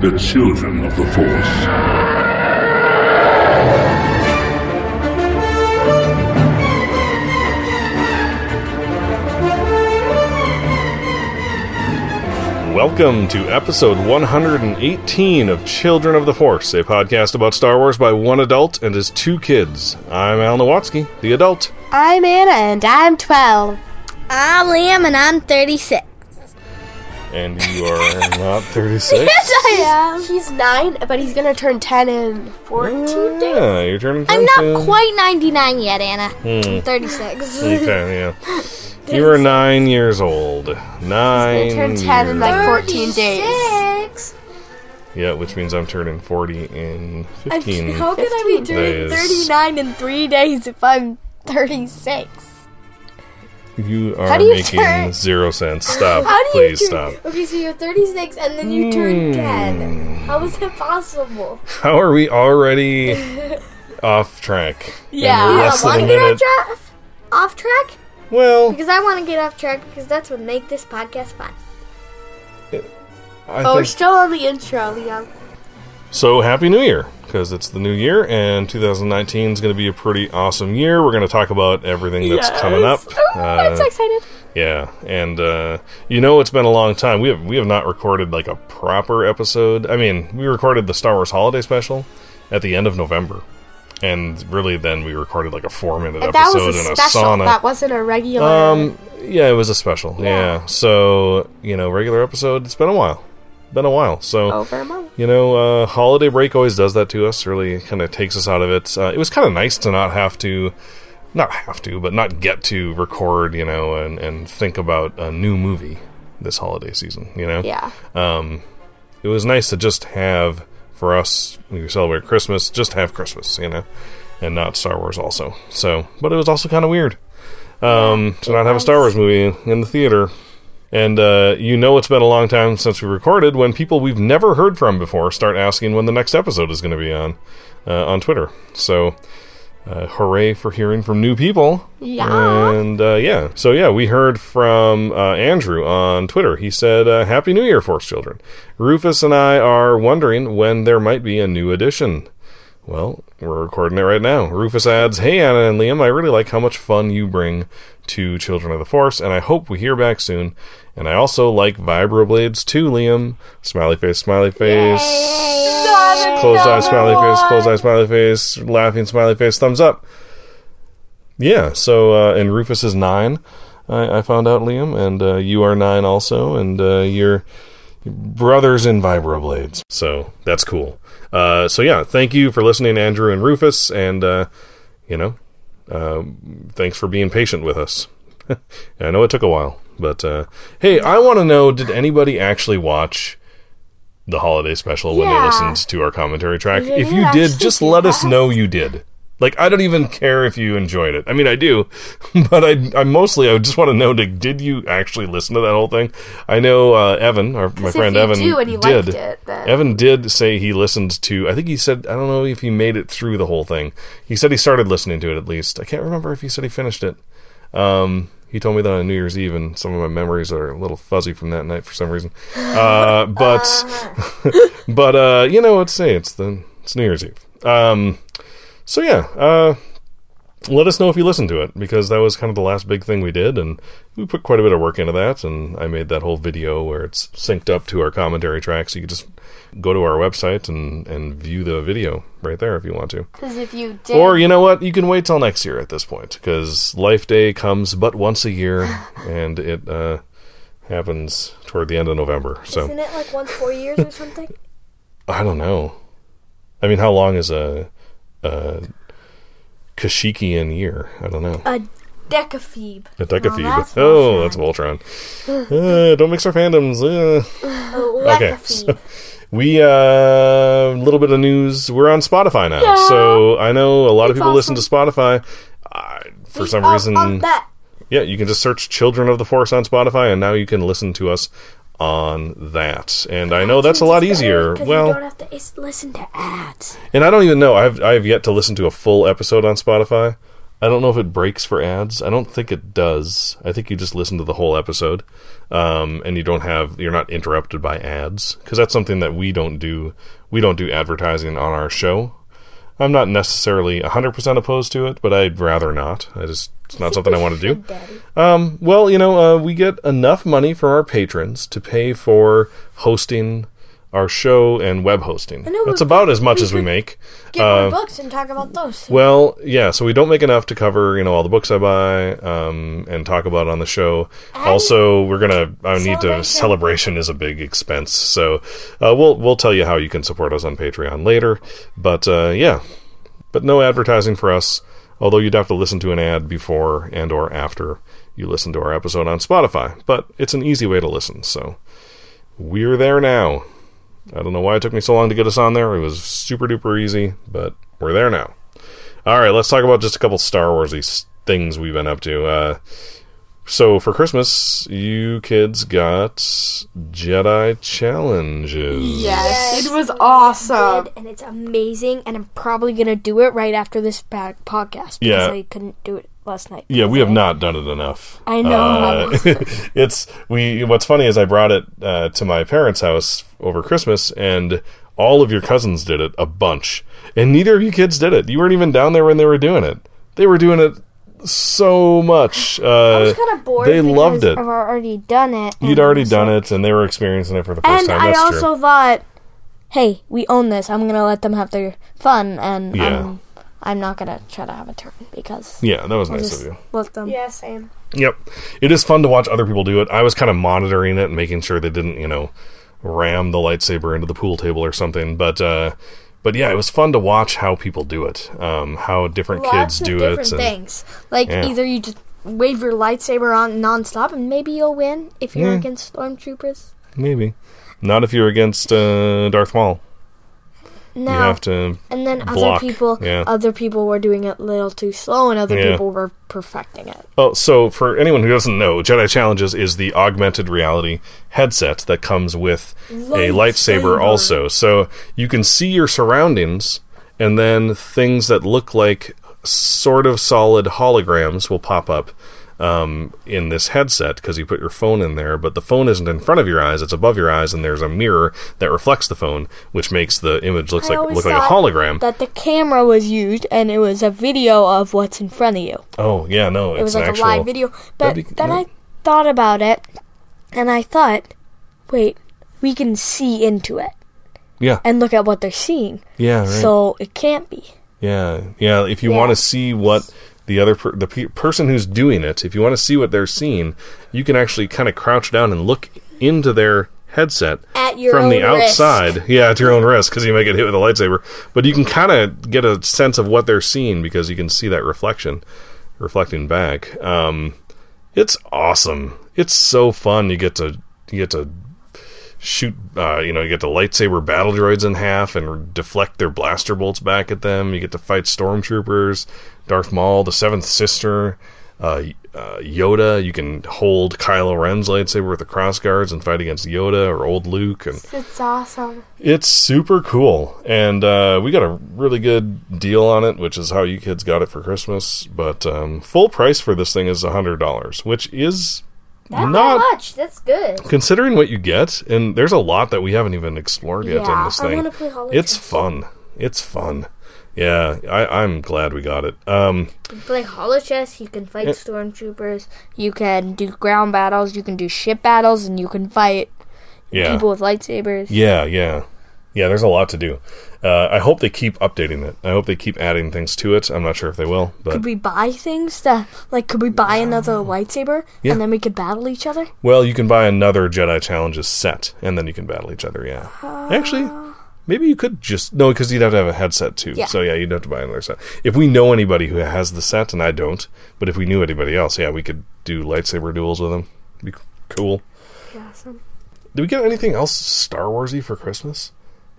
the children of the Force. Welcome to episode 118 of Children of the Force, a podcast about Star Wars by one adult and his two kids. I'm Al Nowatzki, the adult. I'm Anna and I'm 12. I'm Liam and I'm 36. And you are not 36? yes, I am. He's 9, but he's going to turn 10 in 14 ah, days. Yeah, you're turning 10 I'm soon. not quite 99 yet, Anna. I'm 36. Okay, yeah. You are nine years old. Nine. He's going to turn 10 in like 14 days. Yeah, which means I'm turning 40 in 15. How can I be 15 days. 39 in three days if I'm 36? You are How do you making turn- zero sense. Stop. How do Please you turn? stop. Okay, so you're 36 and then you turn hmm. 10. How is that possible? How are we already off track? in Yeah. Do less I want to get minute? off, tra- off track? Well, Because I want to get off track because that's what make this podcast fun. I Oh, we're think still on the intro, Liam. So. Happy New Year, because it's the new year, and 2019 is going to be a pretty awesome year. We're going to talk about everything that's coming up. Oh, I'm so Uh, excited. yeah, and uh, you know it's been a long time. We have we have not recorded like a proper episode. I mean, we recorded the Star Wars Holiday Special at the end of November, and really then we recorded like a four minute And that episode was a in a special. sauna. That wasn't a regular. Um, yeah, it was a special. Yeah. So you know, regular episode. It's been a while. Been a while. So over a month. you know, uh, holiday break always does that to us. Really, kind of takes us out of it. Uh, it was kind of nice to not have to, not have to, but not get to record. You know, and and think about a new movie this holiday season. You know. Yeah. Um, it was nice to just have for us. We celebrate Christmas. Just have Christmas. You know, and not Star Wars also. So, but it was also kind of weird um, to not have a Star Wars movie in the theater. And uh, you know it's been a long time since we recorded when people we've never heard from before start asking when the next episode is going to be on uh, on Twitter. So, uh, hooray for hearing from new people! Yeah. And uh, yeah, so yeah, we heard from uh, Andrew on Twitter. He said, uh, "Happy New Year, Force Children." Rufus and I are wondering when there might be a new edition. Well, we're recording it right now. Rufus adds, Hey, Anna and Liam, I really like how much fun you bring to Children of the Force, and I hope we hear back soon. And I also like Vibroblades too, Liam. Smiley face, smiley face. Closed eye, smiley face, closed eye, smiley face, laughing, smiley face, thumbs up. Yeah, so, uh, and Rufus is nine, I, I found out, Liam, and uh, you are nine also, and uh, you're brothers in Vibroblades. So that's cool. Uh, so yeah, thank you for listening, Andrew and Rufus, and uh, you know, um, thanks for being patient with us. I know it took a while, but uh, hey, I want to know: Did anybody actually watch the holiday special when they listened to our commentary track? If you did, just let us know you did. Like I don't even care if you enjoyed it. I mean, I do, but I, I mostly I just want to know: did, did you actually listen to that whole thing? I know uh, Evan, our, my friend Evan, do and you did. it, Evan did say he listened to. I think he said I don't know if he made it through the whole thing. He said he started listening to it at least. I can't remember if he said he finished it. Um, he told me that on New Year's Eve, and some of my memories are a little fuzzy from that night for some reason. Uh, but but uh, you know what? Say it's the it's New Year's Eve. Um, so yeah, uh, let us know if you listened to it because that was kind of the last big thing we did, and we put quite a bit of work into that. And I made that whole video where it's synced up to our commentary track, so you can just go to our website and and view the video right there if you want to. Because if you did. Or you know what, you can wait till next year at this point because Life Day comes but once a year, and it uh, happens toward the end of November. So Isn't it like once four years or something? I don't know. I mean, how long is a, a Kashyyykian year? I don't know. A decaphoebe. A that's oh, that's Voltron. uh, don't mix our fandoms. Uh. A Okay, lecaphoebe. We uh, a little bit of news. We're on Spotify now, so I know a lot of It's people listen to Spotify. Uh, for some Oh, reason, yeah, you can just search "Children of the Force" on Spotify, and now you can listen to us on that. And I know that's a lot easier. Well, you don't have to listen to ads. And I don't even know. I've I've yet to listen to a full episode on Spotify. I don't know if it breaks for ads. I don't think it does. I think you just listen to the whole episode, um, and you don't have you're not interrupted by ads because that's something that we don't do. We don't do advertising on our show. I'm not necessarily 100% opposed to it, but I'd rather not. I just it's not something I want to do. Um, well, you know, uh, we get enough money from our patrons to pay for hosting our show and web hosting. know, That's about as much we as we make. Get Uh, more books and talk about those. well, yeah, so we don't make enough to cover, you know, all the books I buy um, and talk about on the show. also, we're gonna. I need to. Celebration is a big expense, so uh, we'll we'll tell you how you can support us on Patreon later. But uh, yeah, but no advertising for us. Although you'd have to listen to an ad before and or after you listen to our episode on Spotify. But it's an easy way to listen, so we're there now. I don't know why it took me so long to get us on there. It was super duper easy, but we're there now. All right, let's talk about just a couple Star Warsy things we've been up to. Uh, so for Christmas, you kids got Jedi challenges. Yes, Yes, it was awesome. did, and it's amazing. And I'm probably gonna do it right after this podcast because Yeah. I couldn't do it last night. Yeah, we have I- not done it enough. I know. Uh, it's we. What's funny is I brought it uh, to my parents' house over Christmas, and all of your cousins did it a bunch, and neither of you kids did it. You weren't even down there when they were doing it. They were doing it so much. Uh, I was kind of bored. They loved it. I've already done it. You'd already done it, and they were experiencing it for the first And time. I That's also true. thought, hey, we own this. I'm gonna let them have their fun, and Yeah. I'm, I'm not gonna try to have a turn because Yeah, that was I'll nice just of you. let them. Yeah, same. Yep. It is fun to watch other people do it. I was kind of monitoring it and making sure they didn't, you know, ram the lightsaber into the pool table or something. But uh but yeah, it was fun to watch how people do it. Um how different Lots kids of do different it. and- different things. Like Yeah. either you just wave your lightsaber on nonstop, and maybe you'll win if you're Yeah. against stormtroopers. maybe. Not if you're against uh Darth Maul. No, You have to and then block, other people, yeah. other people were doing it a little too slow, and other Yeah. people were perfecting it. Oh, so for anyone who doesn't know, Jedi Challenges is the augmented reality headset that comes with a lightsaber Lightsaber. also. So you can see your surroundings, and then things that look like sort of solid holograms will pop up um, in this headset because you put your phone in there, but the phone isn't in front of your eyes; it's above your eyes, and there's a mirror that reflects the phone, which makes the image looks I like look like a hologram. That the camera was used, and it was a video of what's in front of you. oh yeah, no, It was like actual. a live video. But be- then. I thought about it, and I thought, wait, we can see into it Yeah, and look at what they're seeing. yeah, right. So it can't be. Yeah, yeah. If you Yeah. want to see what the other per- the pe- person who's doing it, if you want to see what they're seeing, you can actually kind of crouch down and look into their headset At your from the own risk. outside. Yeah, at your own risk because you might get hit with a lightsaber. But you can kind of get a sense of what they're seeing because you can see that reflection reflecting back. Um, it's awesome. It's so fun. You get to you get to shoot uh, you know you get to lightsaber battle droids in half and deflect their blaster bolts back at them you get to fight stormtroopers darth maul the seventh sister uh, uh, yoda you can hold kylo ren's lightsaber with the cross guards and fight against yoda or old luke and It's awesome. it's super cool and uh, we got a really good deal on it which is how you kids got it for christmas but um, full price for this thing is a hundred dollars which is That's not much. That's good. considering what you get, and there's a lot that we haven't even explored yet in this thing. it's fun. It's fun. Yeah, I, I'm glad we got it. Um, You can play holochess. You can fight stormtroopers. You can do ground battles. You can do ship battles, and you can fight yeah, people with lightsabers. yeah, yeah, yeah. There's a lot to do. Uh, I hope they keep updating it. I hope they keep adding things to it. I'm not sure if they will, but Could we buy things that, like, could we buy another lightsaber Yeah. and then we could battle each other? well, you can buy another Jedi Challenges set, and then you can battle each other. Yeah, actually. Maybe you could just no, because you'd have to have a headset too. Yeah. So yeah, you'd have to buy another set. If we know anybody who has the set, and I don't, but if we knew anybody else, yeah, we could do lightsaber duels with them. Be cool. Awesome. Did we get anything else Star Warsy for Christmas?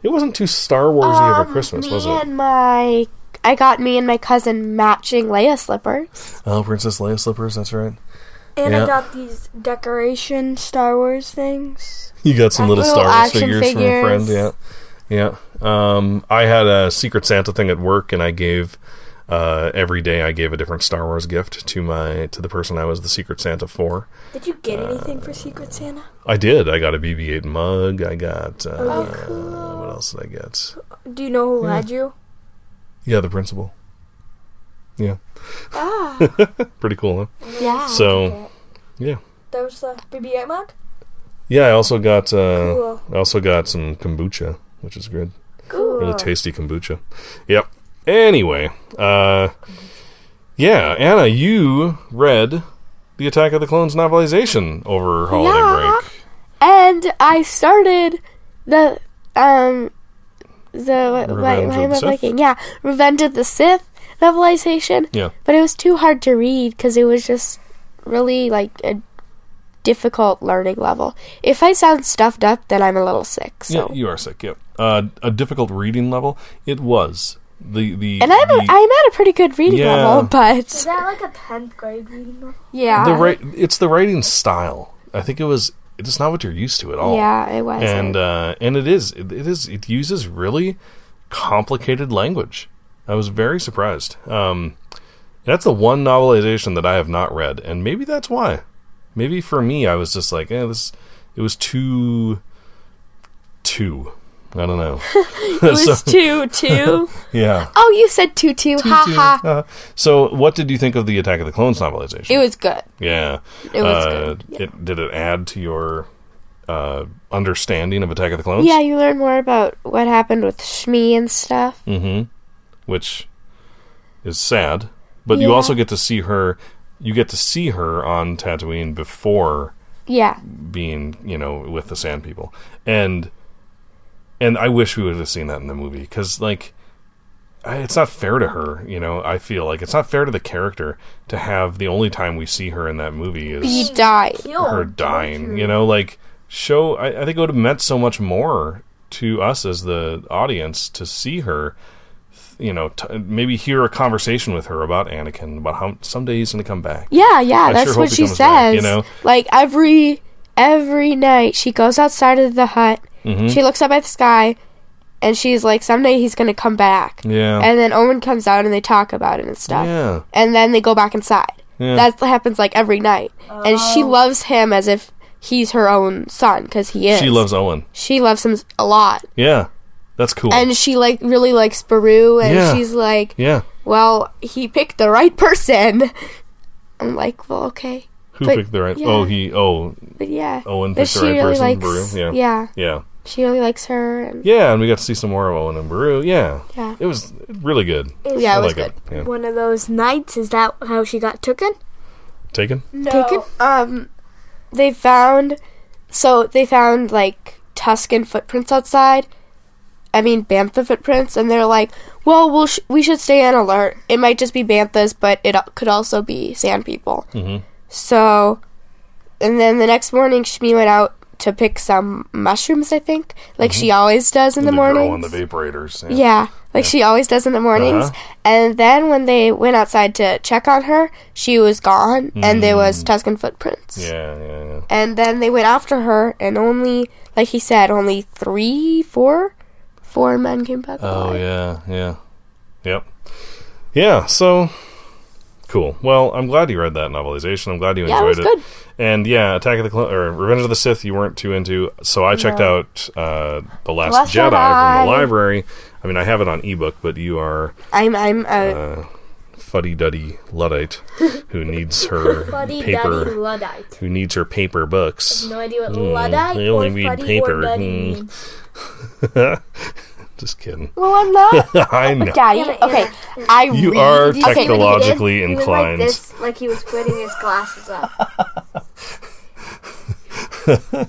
It wasn't too Star Warsy of a Christmas, Um, was it? and my, I got me and my cousin matching Leia slippers. Oh, Princess Leia slippers. That's right. And Yeah. I got these decoration Star Wars things. You got some little, Little Star Wars action figures, from a friend. Yeah, figures. Yeah. Um, I had a Secret Santa thing at work, and I gave Uh, every day I gave a different Star Wars gift to my to the person I was the Secret Santa for. Did you get anything for Secret Santa? I did. I got a BB-8 mug. I got. Uh, Oh, cool. What else did I get? Do you know who had you? Yeah, the principal. Yeah. Ah, Pretty cool, huh? Yeah. So, yeah. that was the BB-8 mug. Yeah, I also got uh, Cool. I also got some kombucha, which is good. Cool. Really tasty kombucha. Yep. Anyway, uh, yeah, Anna, you read the Attack of the Clones novelization over holiday Yeah. break. And I started the um the what, Revenge why of am I blanking? Yeah, Revenge of the Sith novelization. Yeah. But it was too hard to read because it was just really like a difficult learning level. If I sound stuffed up, then I'm a little sick. So. Yeah, you are sick. Yep. Uh, a difficult reading level. It was the the and I'm, the, I'm at a pretty good reading Yeah. level, but Is that like a 10th grade reading book? yeah, the right. It's the writing style. I think it was. It's not what you're used to at all. yeah, it was. and uh, and it is it, it is it uses really complicated language. I was very surprised. Um, that's the one novelization that I have not read, and maybe that's why. Maybe for me, I was just like, eh, this. It was too, too. I don't know. it was two two. yeah. Oh, you said two two. Ha Too- ha. uh, so, what did you think of the Attack of the Clones novelization? It was good. yeah. It was Uh, good. It, did it add to your uh, understanding of Attack of the Clones? Yeah, you learn more about what happened with Shmi and stuff. Mm-hmm. Which is sad, but you also get to see her. You get to see her on Tatooine before Yeah, being, you know, with the Sand People, and and I wish we would have seen that in the movie because, like, it's not fair to her. You know, I feel like it's not fair to the character to have the only time we see her in that movie is he died. Her dying. You know, like show. I, I think it would have meant so much more to us as the audience to see her. You know, t- maybe hear a conversation with her about Anakin, about how someday he's going to come back. Yeah, yeah, I that's sure what she says. back, you know? Like every every night she goes outside of the hut, Mm-hmm. she looks up at the sky, and she's like, Someday he's gonna come back. Yeah, And then Owen comes out and they talk about it and stuff. yeah, And then they go back inside. Yeah. That happens like every night. And she loves him as if he's her own son because he is. she loves Owen. She loves him a lot, Yeah, that's cool. and she like really likes Beru, and Yeah. she's like, yeah, "Well, he picked the right person." I'm like, "Well, okay." who but- picked the right? yeah. Oh, he. Oh, But yeah, Owen but picked the right really person. likes, Beru. Yeah. yeah, yeah, she really likes her, and yeah, and we got to see some more of Owen and Beru. Yeah, yeah, it was really good. yeah, I it was like good. it. Yeah. One of those nights. Is that how she got taken? Taken. Taken. Um, they found, so they found like Tusken footprints outside. I mean bantha footprints, and they're like, "Well, we'll sh- we should stay on alert. It might just be banthas, but it could also be sand people." Mhm. So, and then the next morning, Shmi went out to pick some mushrooms. I think, like she always does in the, the morning. on the vaporators. Yeah. Yeah, like she always does in the mornings. Uh-huh. And then when they went outside to check on her, she was gone, and there was Tusken footprints. Mm. Yeah, yeah, yeah. And then they went after her, and only, like he said, only three, four, four men came back. Oh alive. yeah, yeah, yep, yeah. So cool. Well, I'm glad you read that novelization. I'm glad you Yeah, it enjoyed good. And yeah, Attack of the Clone or Revenge of the Sith, you weren't too into. So I checked out uh, the Last, Last Jedi, from the library. I mean, I have it on ebook, but you are I'm, I'm, uh, uh, fuddy duddy luddite who needs her paper. Luddite. Who needs her paper books? No idea what Hmm, Luddite I or only read Fuddy paper. or Duddy Hmm. means. Just kidding. well, I'm not, I know. Daddy. Anna, Okay, I You read. are okay, technologically He went inclined. like this, like he was putting his glasses up.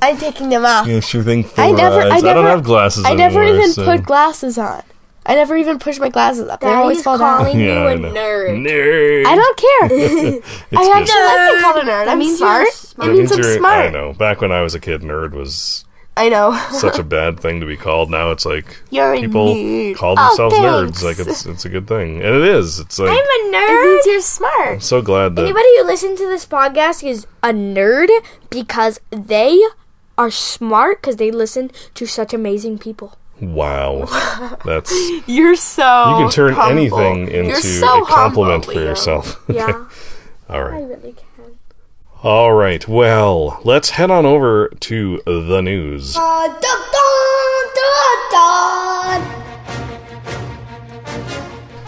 I'm taking them off. Yeah, sure thing. I never- I I don't never- have glasses. I never anymore, even so- put glasses on. I never even push my glasses up. They always fall down. calling Yeah, you I a know. nerd. Nerd. I don't care. I actually like being called a nerd. I That mean means you're smart. smart. It means I'm You're- I know. Back when I was a kid, nerd was I know. such a bad thing to be called. Now it's like You're people nerd. call Oh, themselves nerds. Like it's it's a good thing, and it is. It's like I'm I'm a It nerd. means you're smart. I'm so glad that Anybody who listens to this podcast is a nerd because they are smart because they listen to such amazing people. Wow, that's you You're so. You can turn humble. anything into so a compliment humble, for yourself. Yeah, All I really can. all right. Well, let's head on over to the news.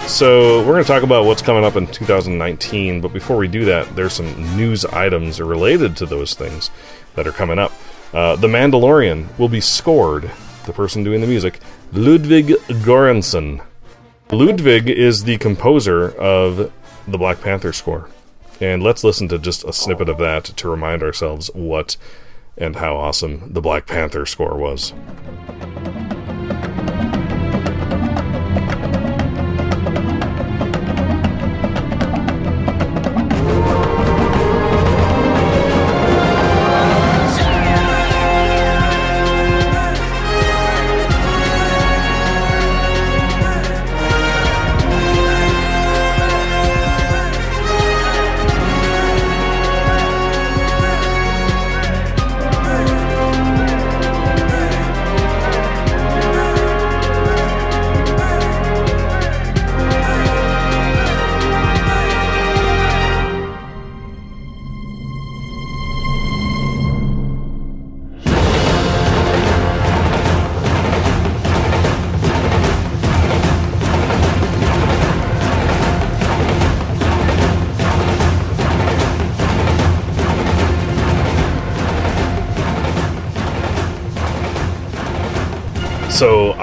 So we're going to talk about what's coming up in 2019, but before we do that, there's some news items related to those things that are coming up. Uh, the Mandalorian will be scored. The person doing the music, Ludwig Göransson. Ludwig is the composer of the Black Panther score, and let's listen to just a snippet of that to remind ourselves what and how awesome the Black Panther score was.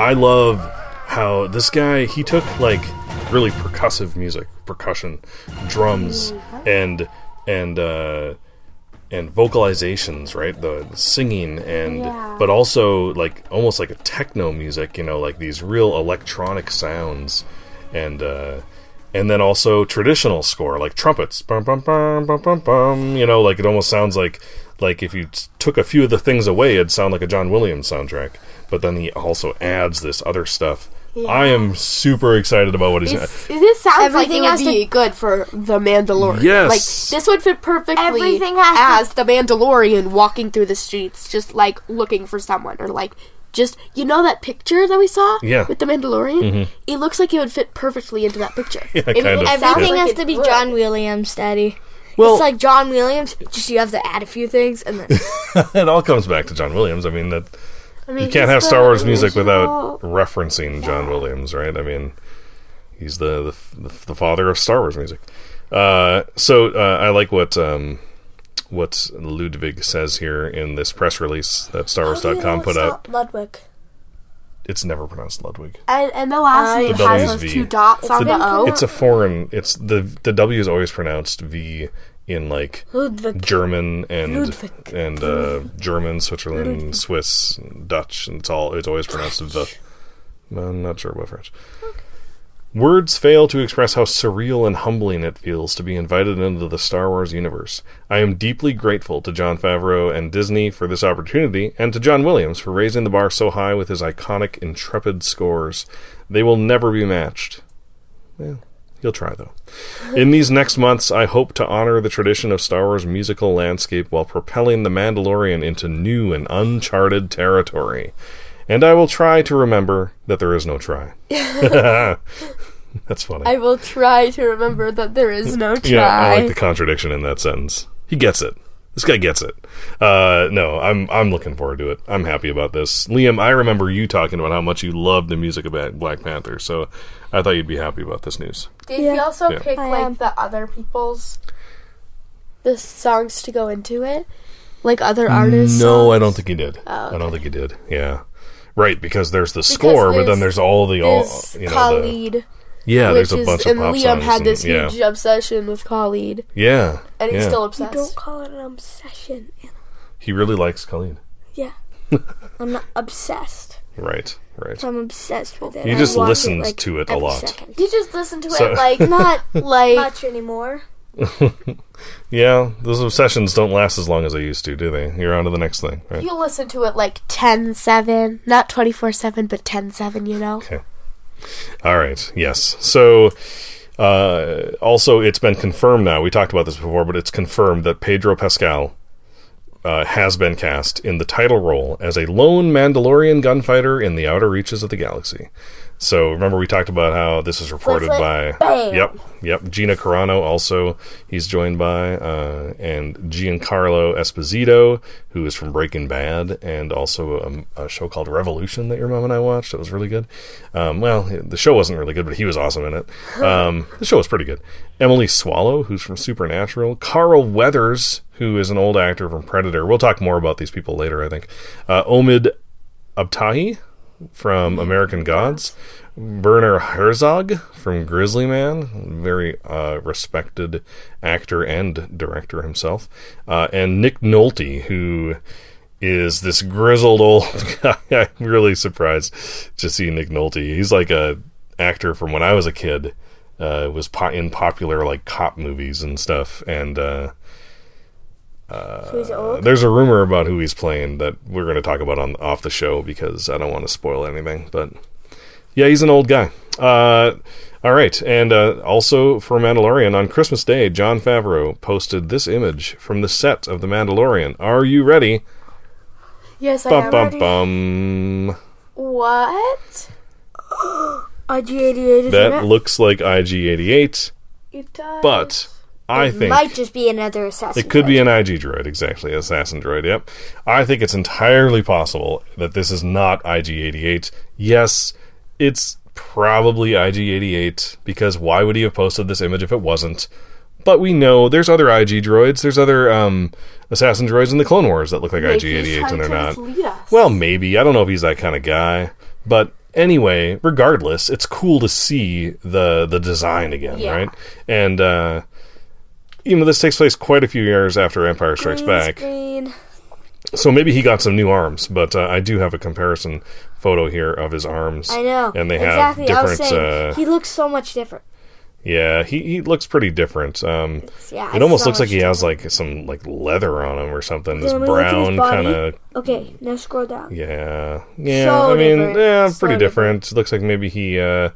I love how this guy he took like really percussive music, percussion, drums, and and uh, and vocalizations, right? The, the singing and Yeah. but also like almost like a techno music, you know, like these real electronic sounds, and uh, and then also traditional score like trumpets, bum bum bum bum bum bum. You know, like it almost sounds like like if you t- took a few of the things away, it'd sound like a John Williams soundtrack. But then he also adds this other stuff. I am super excited about what he's. It's- this sounds Everything like it would to- be good for the Mandalorian. Yes. like this would fit perfectly Everything has as the Mandalorian walking through the streets, just like looking for someone, or like just you know that picture that we saw, Yeah. with the Mandalorian. Mm-hmm. It looks like it would fit perfectly into that picture. Yeah, And it of, sounds yeah. Everything like has to be would. John Williams, Daddy. Well- it's like John Williams. Just you have to add a few things, and then it all comes back to John Williams. I mean that I mean, you can't have Star Wars music without original- referencing John Williams, right? I mean, he's the the, the father of Star Wars music. Uh, so uh, I like what um, what Ludwig says here in this press release that StarWars.com put out. Ludwig. It's never pronounced Ludwig. And, and the last Uh, name has those two dots on been the O. It's a foreign. It's the the W is always pronounced V in like Ludwig. German and Ludwig. and uh, German, Switzerland, Swiss, Dutch, and it's all it's always pronounced the. I'm not sure about French. Words fail to express how surreal and humbling it feels to be invited into the Star Wars universe. I am deeply grateful to Jon Favreau and Disney for this opportunity, and to John Williams for raising the bar so high with his iconic, intrepid scores. They will never be matched. Well, he'll try though. In these next months, I hope to honor the tradition of Star Wars musical landscape while propelling The Mandalorian into new and uncharted territory. And I will try to remember that there is no try. That's funny. I will try to remember that there is no try. yeah, I like the contradiction in that sentence. He gets it. This guy gets it. Uh, no, I'm I'm looking forward to it. I'm happy about this. Liam, I remember you talking about how much you loved the music of Black Panther, so I thought you'd be happy about this news. Did he also Yeah. pick I like am. the other people's the songs to go into it? Like other artists? No, I don't think he did. Oh, I don't think he did. Yeah. Right, because there's the score, but then there's- there's all the all you know the, Khalid, yeah. There's a is bunch and of pop Liam songs. had and- this yeah, huge obsession with Khalid, yeah, and he's yeah. still You obsessed. don't call it an obsession. He really likes Khalid. Yeah. I'm not obsessed. Right, right. I'm obsessed with it. He I just watch listens like, to it a every lot. second. He just listened to So- it like not like Much anymore. Yeah, those obsessions don't last as long as they used to, do they? You're on to the next thing, right? you listen to it like 10-7, not 24-7, but 10-7, you know? Okay. All right. Yes. So, uh, also, it's been confirmed now. We talked about this before, but it's confirmed that Pedro Pascal uh, has been cast in the title role as a lone Mandalorian gunfighter in the outer reaches of the galaxy. So remember we talked about how this is reported by bam. Yep, yep. Gina Carano also he's joined by uh, and Giancarlo Esposito, who is from Breaking Bad and also a, a show called Revolution that your mom and I watched. That was really good. Um, well, the show wasn't really good, but he was awesome in it. Um, the show was pretty good. Emily Swallow, who's from Supernatural. Carl Weathers, who is an old actor from Predator. We'll talk more about these people later, I think. Uh, Omid Abtahi from American Gods. Werner Herzog from Grizzly Man, very uh, respected actor and director himself, uh, and Nick Nolte, who is this grizzled old guy. I'm really surprised to see Nick Nolte. He's like a actor from when I was a kid. Uh, was po- in popular like cop movies and stuff, and uh, So he's old. there's a rumor about who he's playing that we're going to talk about on off the show because I don't want to spoil anything. But yeah, he's an old guy. Uh, all right, and uh, also for Mandalorian on Christmas Day, Jon Favreau posted this image from the set of The Mandalorian. Are you ready? Yes, I Bum am bum ready. bum. What? IG88 That looks like IG88, It does. but I It think might just be another assassin. It could droid. be an IG droid, exactly. Assassin droid, yep. I think it's entirely possible that this is not IG 88. Yes, it's probably IG 88, because why would he have posted this image if it wasn't? But we know there's other IG droids, there's other um, assassin droids in the Clone Wars that look like IG 88, and they're not. Well, maybe. I don't know if he's that kind of guy. But anyway, regardless, it's cool to see the the design again, Yeah. right? And uh you know, this takes place quite a few years after Empire Strikes Green Back. screen. So maybe he got some new arms, but uh, I do have a comparison photo here of his arms. I know. And they exactly. have different saying uh he looks so much different. yeah, he, he looks pretty different. Um Yeah, it almost so looks like he has like some like leather on him or something. This Then we look at his brown kind of Okay, now scroll down. Yeah, yeah. So I mean, different. yeah, So pretty different. Looks like maybe he, uh,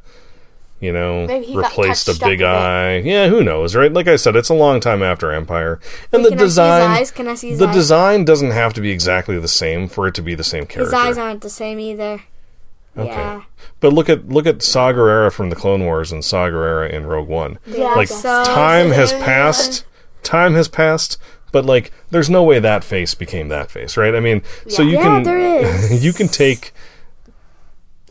you know, Maybe he got replaced a big eye. Yeah, who knows, right? Like I said, it's a long time after Empire, and Wait, the can design, I see his eyes? Can I see his the eyes? design doesn't have to be exactly the same for it to be the same character. His eyes aren't the same either. Okay. Yeah. But look at look at Saw Gerrera from the Clone Wars and Saw Gerrera in Rogue One. Yeah, Like so time has passed. Time has passed. But like, there's no way that face became that face, right? I mean, so you Yeah, can there is. you can take.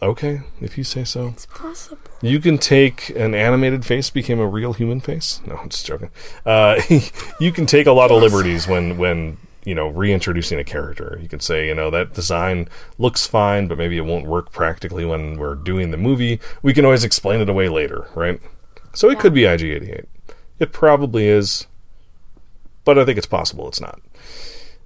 Okay, if you say so. It's possible. You can take an animated face became a real human face. No, I'm just joking. Uh, you can take a lot of liberties when when you know reintroducing a character. You can say you know that design looks fine, but maybe it won't work practically when we're doing the movie. We can always explain it away later, right? So it could be IG88. It probably is, but I think it's possible it's not.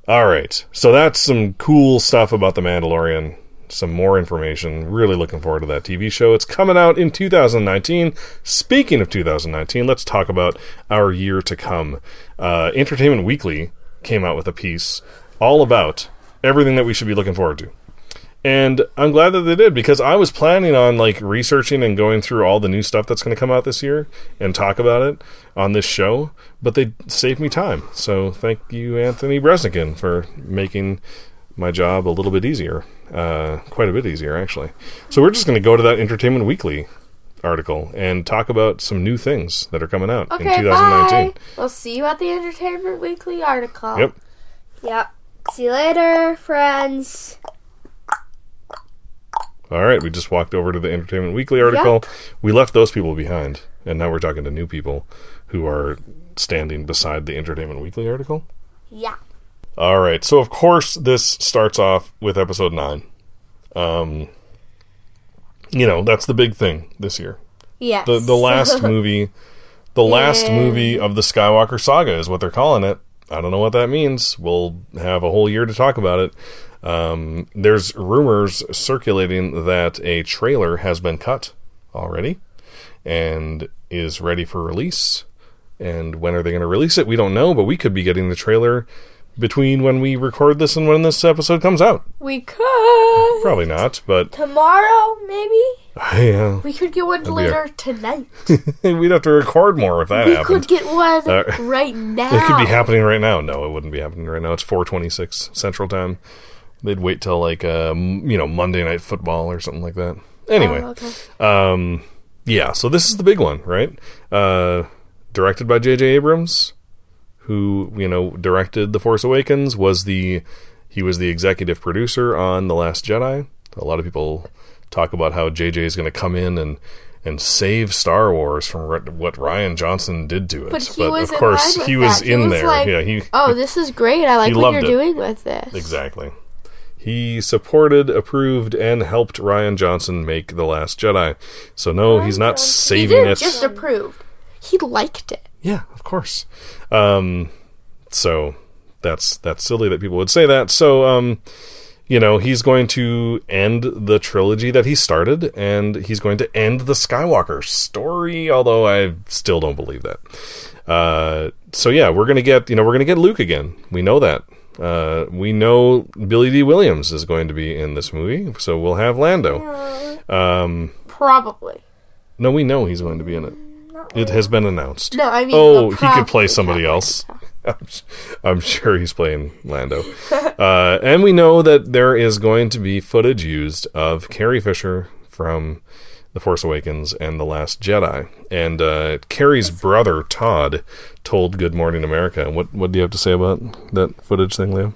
All right, so that's some cool stuff about the Mandalorian some more information. Really looking forward to that TV show. It's coming out in 2019. Speaking of 2019, let's talk about our year to come. Uh, Entertainment Weekly came out with a piece all about everything that we should be looking forward to. And I'm glad that they did because I was planning on like researching and going through all the new stuff that's going to come out this year and talk about it on this show, but they saved me time. So thank you, Anthony Breznican, for making my job a little bit easier, uh, quite a bit easier actually. So we're just going to go to that Entertainment Weekly article and talk about some new things that are coming out in Okay, 2019. bye. We'll see you at the Entertainment Weekly article. Yep. Yep. See you later, friends. All right, we just walked over to the Entertainment Weekly article. Yep. We left those people behind, and now we're talking to new people who are standing beside the Entertainment Weekly article. Yeah. All right, so of course this starts off with episode nine. Um, you know that's the big thing this year. Yes. the the last movie, the last Yeah. movie of the Skywalker saga is what they're calling it. I don't know what that means. We'll have a whole year to talk about it. Um, there's rumors circulating that a trailer has been cut already and is ready for release. And when are they going to release it? We don't know, but we could be getting the trailer between when we record this and when this episode comes out. We could. Probably not, but Tomorrow, maybe? yeah, We could get one be later tonight. we'd have to record more if that We happened. could get one Uh, right now. It could be happening right now. No, it wouldn't be happening right now. It's 4:26 Central Time. They'd wait till like um, you know Monday Night Football or something like that. Anyway, Oh, okay. um, yeah. So this is the big one, right? Uh, directed by J.J. Abrams, who you know directed The Force Awakens, was the he was the executive producer on The Last Jedi. A lot of people talk about how J.J. is going to come in and and save Star Wars from what- what Rian Johnson did to it. But he was of course he was that. in was there. like, yeah, he oh, this is great. I like what you're it. doing with this. Exactly. He supported, approved, and helped Rian Johnson make The Last Jedi. So no, he's not He saving didn't it. just approved. He liked it. Yeah, course. Um, so that's that's silly that people would say that. So um, you know, he's going to end the trilogy that he started, and he's going to end the Skywalker story. Although I still don't believe that. Uh, so yeah, we're gonna get you know we're gonna get Luke again. We know that. Uh, we know Billy Dee Williams is going to be in this movie, so we'll have Lando. Um, Probably. no, we know he's going to be in it. It has been announced. No, I mean. Oh, he could play somebody else. I'm, s- I'm sure he's playing Lando. uh, and we know that there is going to be footage used of Carrie Fisher from The Force Awakens and The Last Jedi. And uh, Carrie's brother, Todd, told Good Morning America. What, what do you have to say about that footage thing, Leo?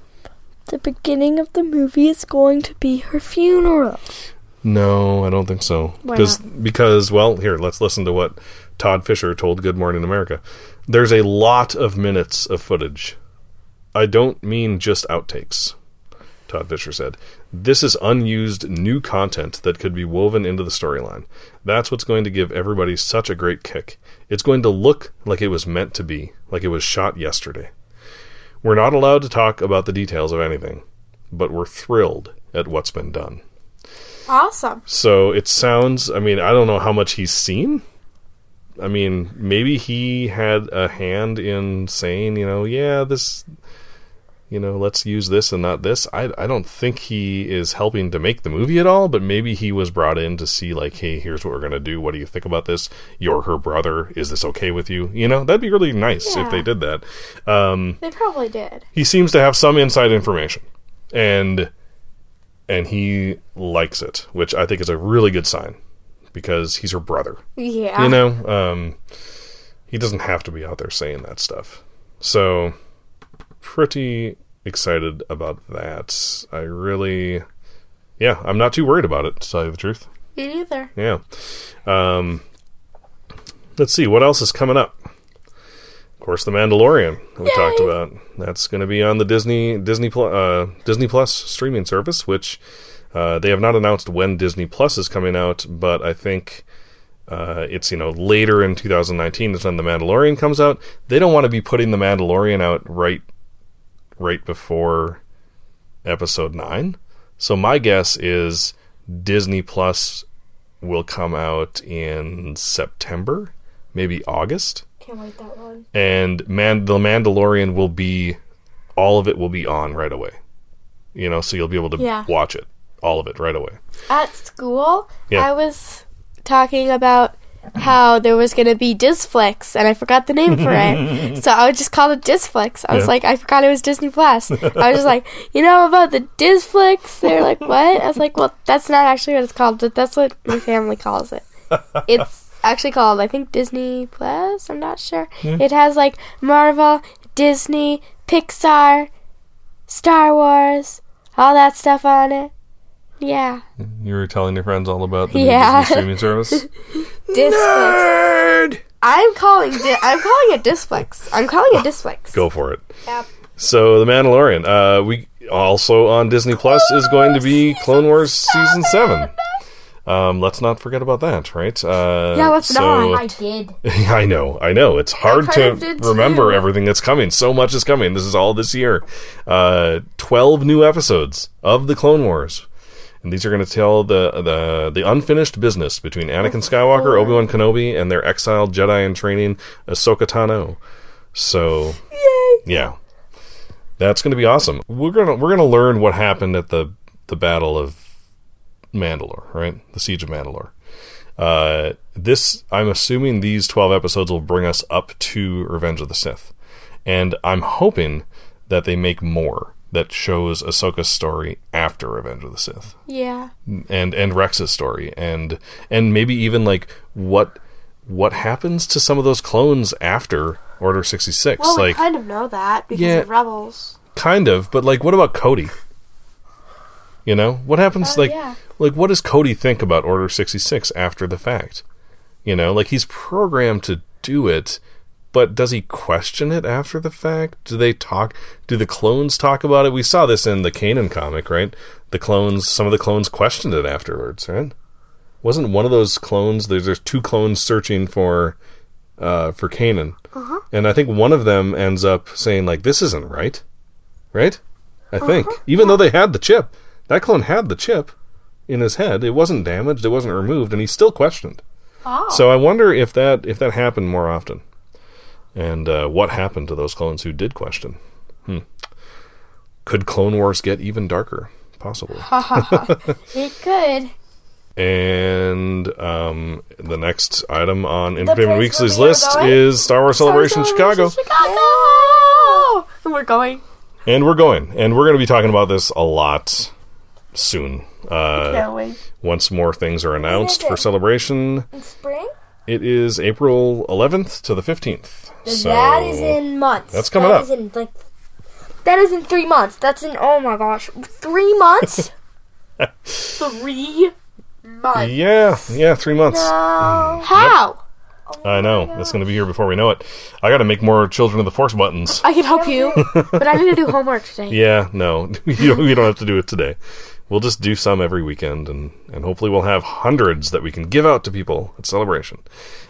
The beginning of the movie is going to be her funeral. No, I don't think so. Why Because because well, here let's listen to what Todd Fisher told Good Morning America. There's a lot of minutes of footage. I don't mean just outtakes. Todd Fisher said, "This is unused new content that could be woven into the storyline. That's what's going to give everybody such a great kick. It's going to look like it was meant to be, like it was shot yesterday. We're not allowed to talk about the details of anything, but we're thrilled at what's been done." Awesome. So it sounds, I mean, I don't know how much he's seen. I mean, maybe he had a hand in saying, you know, yeah, this, you know, let's use this and not this. I, I don't think he is helping to make the movie at all, but maybe he was brought in to see, like, hey, here's what we're going to do. What do you think about this? You're her brother. Is this okay with you? You know, that'd be really nice if they did that. Um, They probably did. he seems to have some inside information and and he likes it which i think is a really good sign because he's her brother Yeah. you know um he doesn't have to be out there saying that stuff so pretty excited about that i really yeah i'm not too worried about it to tell you the truth Me neither. yeah. Um, let's see what else is coming up. Of course, the Mandalorian we talked about. That's going to be on the Disney Disney uh, Disney Plus streaming service, which uh, they have not announced when Disney Plus is coming out, but I think. Uh, it's you know later in 2019 is when the Mandalorian comes out. They don't want to be putting the Mandalorian out right, right before episode nine. So my guess is Disney Plus will come out in September, maybe August, Can't wait that one. and Man the Mandalorian will be all of it will be on right away. You know, so you'll be able to Yeah. watch it, all of it right away. At school, Yeah. I was talking about how there was going to be Disflix, and I forgot the name for it. so I would just call it Disflix. I was Yeah. like, I forgot it was Disney Plus. I was just like, you know about the Disflix? They're like, what? I was like, well, that's not actually what it's called, but that's what my family calls it. It's actually called, I think, Disney Plus. I'm not sure. It has like Marvel, Disney, Pixar, Star Wars, all that stuff on it. Yeah. You were telling your friends all about the Yeah. new Disney streaming service. Disflix. I'm calling di- I'm calling it Disflix. I'm calling it Disflix. Go for it. Yep. So, The Mandalorian. Uh, we also on Disney Plus is going to be Clone Wars season seven. Um, let's not forget about that, right? Uh, Yeah, let's so, not. I did. I know, I know. It's hard to remember too. everything that's coming. So much is coming. This is all this year. Uh, Twelve new episodes of the Clone Wars, and these are going to tell the the the unfinished business between Anakin Skywalker, Obi Wan Kenobi, and their exiled Jedi in training, Ahsoka Tano. So, yeah. That's going to be awesome. We're gonna we're gonna learn what happened at the the Battle of Mandalore, right? The Siege of Mandalore. Uh, this I'm assuming these twelve episodes will bring us up to Revenge of the Sith, and I'm hoping that they make more that shows Ahsoka's story after Revenge of the Sith Yeah. and and Rex's story and and maybe even like what what happens to some of those clones after Order 66 Well, we kind of know that because Yeah. of Rebels. kind of but like what about Cody you know what happens Oh, like yeah. like what does Cody think about Order 66 after the fact you know like he's programmed to do it but does he question it after the fact? Do they talk do the clones talk about it? We saw this in the Kanan comic right? The clones some of the clones questioned it afterwards right? Wasn't one of those clones there's there's two clones searching for uh for Kanan. And I think one of them ends up saying like this isn't right right? I think. Even though they had the chip. That clone had the chip in his head. It wasn't damaged. It wasn't removed. And he still questioned. Oh. so I wonder if that if that happened more often and uh, what happened to those clones who did question hmm. could Clone Wars get even darker possibly It could. And um, the next item on Entertainment Weekly's list going? is Star Wars Celebration Chicago. Chicago! And we're going. And we're going. And we're going to be talking about this a lot soon. Uh, Can't wait. once more things are announced for? Celebration. In spring? It is April 11th to the 15th. So that is in months. That's coming That up. is in like that is in three months. That's in oh my gosh, three months. Three months. Yeah, yeah, three months. no. Mm-hmm. How? I oh know. It's going to be here before we know it. I got to make more Children of the Force buttons. I can help you, but I need to do homework today. Yeah, no, you don't, you don't have to do it today. We'll just do some every weekend, and, and hopefully we'll have hundreds that we can give out to people at Celebration.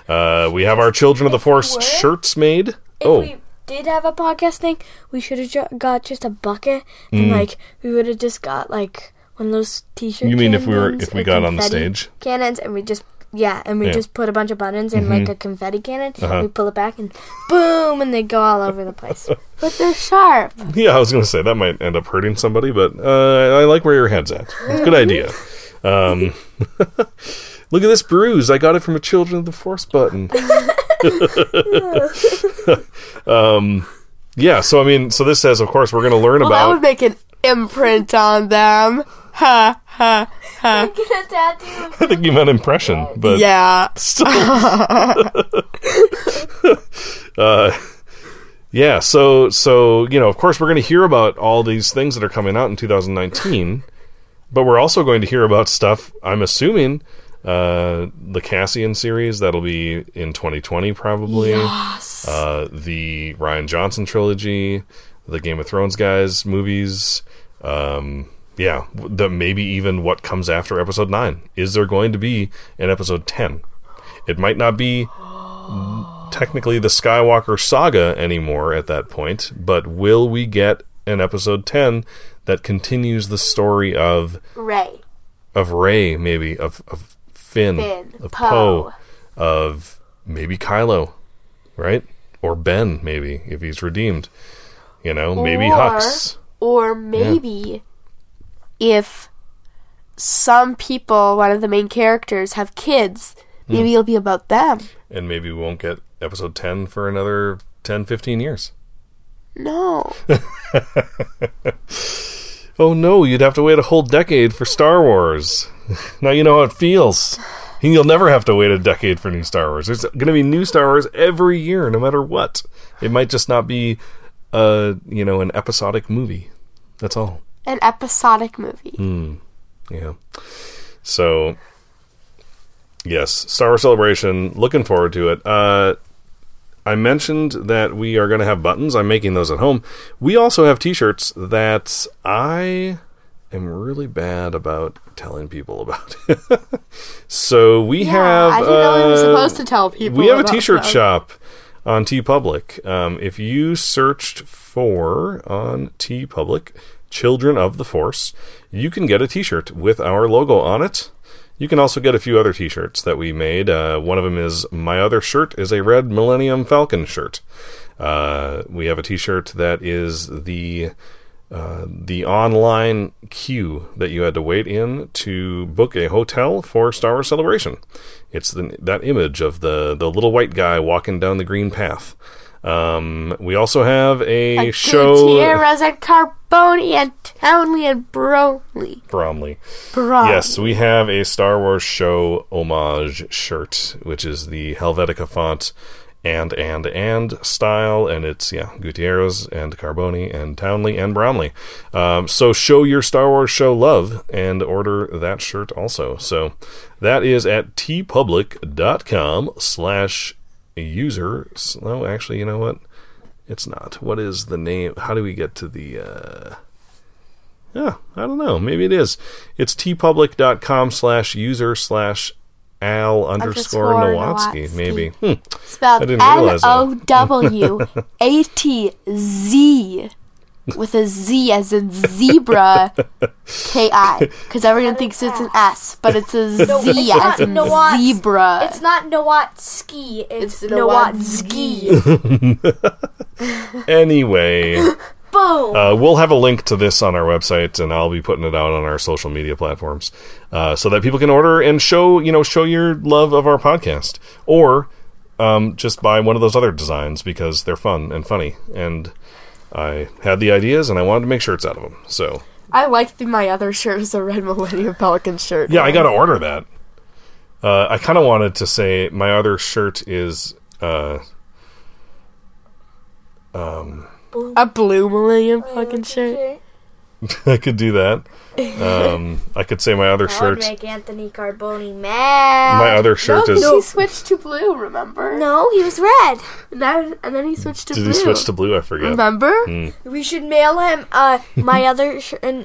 Uh, we have our Children of the Force were- shirts made. If oh, we did have a podcast thing, we should have ju- got just a bucket Mm. and like we would have just got like one of those t-shirts. You mean if we were- if we got on the stage? cannons and we just yeah, and we Yeah. Mm-hmm. just put a bunch of buttons in like a confetti cannon. Uh-huh. We pull it back and boom, and they go all over the place. But they're sharp. yeah, I was going to say that might end up hurting somebody, but uh, I like where your head's at. Good idea. Um, look at this bruise. I got it from a Children of the Force button. um, yeah, so I mean, so this says, of course, we're going to learn Well, that about. would make an imprint on them. Ha ha ha. Get a tattoo. I think you meant impression, but Yeah. still. uh, yeah, so so you know, of course, we're going to hear about all these things that are coming out in 2019, but we're also going to hear about stuff. I'm assuming uh, the Cassian series that'll be in 2020 probably. Yes. Uh, the Rian Johnson trilogy, the Game of Thrones guys movies. Um, yeah, the maybe even what comes after episode nine. Is there going to be an episode ten? It might not be technically the Skywalker saga anymore at that point, but will we get an episode ten that continues the story of Rey. of Rey, maybe of of Finn, Finn, of Poe. Poe, of maybe Kylo, right? Or Ben, maybe if he's redeemed. You know, maybe Or- Hux. Or maybe if some people, one of the main characters, have kids, Hmm. maybe it'll be about them. And maybe we won't get episode 10 for another 10, 15 years. No. Oh no, you'd have to wait a whole decade for Star Wars. now you know how it feels. And you'll never have to wait a decade for new Star Wars. There's going to be new Star Wars every year, no matter what. It might just not be, uh, you know, an episodic movie. That's all. An episodic movie. Hmm. Yeah. So, yes, Star Wars Celebration. Looking forward to it. Uh, I mentioned that we are going to have buttons. I'm making those at home. We also have T-shirts that I am really bad about telling people about. so we have. I didn't know we were uh, supposed to tell people. we have a t-shirt them. shop on TeePublic. Um, if you searched for on TeePublic "Children of the Force," you can get a T-shirt with our logo on it. You can also get a few other T-shirts that we made. Uh, one of them is my other shirt is a red Millennium Falcon shirt. Uh, we have a T-shirt that is the uh, the online queue that you had to wait in to book a hotel for Star Wars Celebration. It's the, that image of the the little white guy walking down the green path. Um, we also have a, show. Gutierrez and Carboni and Townley and Bromley. Bromley. Bromley. Yes, we have a Star Wars show homage shirt, which is the Helvetica font and and and style, and it's yeah Gutierrez and Carboni and Townley and Bromley. Um, so show your Star Wars show love and order that shirt also. So that is at teepublic.com slash user. No, actually, you know what? It's not. What is the name? How do we get to the? Uh, yeah, I don't know. Maybe it is. It's teepublic.com slash user slash al underscore Nowatzki. Maybe. Hmm. Spelled N. O W A T Z with a Z as in zebra K I. Because everyone thinks it's an S, but it's a Z it's as in Nowats- zebra. It's not Nowatsky. It's, It's Nowatzki. Anyway, Boom. uh, we'll have a link to this on our website, and I'll be putting it out on our social media platforms, uh, so that people can order and show you know show your love of our podcast, or um, just buy one of those other designs because they're fun and funny, and I had the ideas and I wanted to make shirts out of them. So I like the, my other shirt is a red Millennium Falcon shirt. yeah, I got to order that. Uh, I kind of wanted to say my other shirt is. Uh, a blue Millennium Falcon shirt. I could do that. Um, I could say my other That would shirt. make Anthony Carboni mad. My other shirt because is. he switched to blue. Remember? no, he was red. And then, and then he switched to Did blue. he switch to blue? I forget. Remember? We should mail him. Uh, my other sh- uh,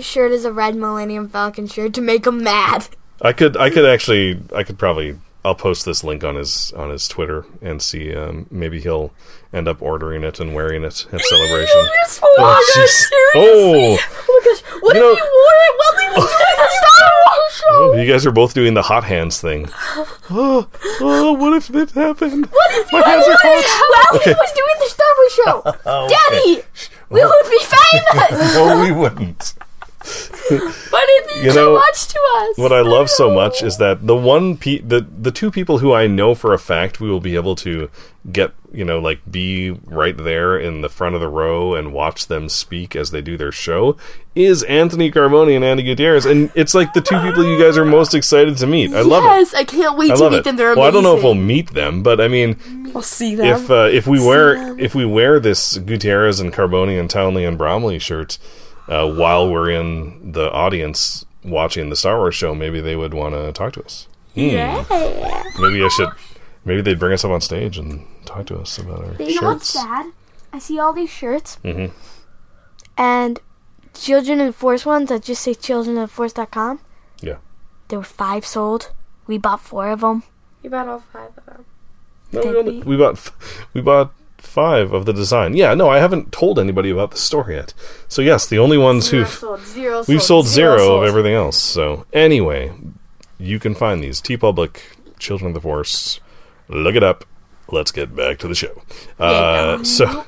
shirt is a red Millennium Falcon shirt to make him mad. I could. I could actually. I could probably. I'll post this link on his on his Twitter and see. Um, maybe he'll end up ordering it and wearing it at celebration. Oh, Oh, my seriously? Oh. Oh my gosh! What You if know- you wore it while we were doing the Star Wars show? Oh, you guys are both doing the hot hands thing. Oh, oh what if it happened? What if My hands are wore it hot. while he was doing the Star Wars show? Oh, Daddy, we would be famous. No, we wouldn't. What if you, You know, watch to us? What I love so much is that the one pe- the the two people who I know for a fact we will be able to get you know like be right there in the front of the row and watch them speak as they do their show is Anthony Carboni and Andy Gutierrez, and it's like the two people you guys are most excited to meet. I love it. Yes, I can't wait I to meet it. them. They're amazing. well, I don't know if we'll meet them, but I mean, We'll see them. if uh, if we wear if we wear this Gutierrez and Carboni and Townley and Bromley shirt uh, while we're in the audience watching the Star Wars show, maybe they would want to talk to us. Hmm. Maybe I should. Maybe they'd bring us up on stage and talk to us about our You know what's sad? I see all these shirts, mm-hmm. and Children of the Force ones that just say childrenoftheforce.com. Yeah. There were five sold. We bought four of them. you bought all five of them. No, we, only- we? we bought we bought five of the design. Yeah, no, I haven't told anybody about the store yet. So yes, the only ones who've sold zero. We've sold zero of everything else. So anyway, you can find these TeePublic Children of the Force. Look it up. Let's get back to the show. Uh, so,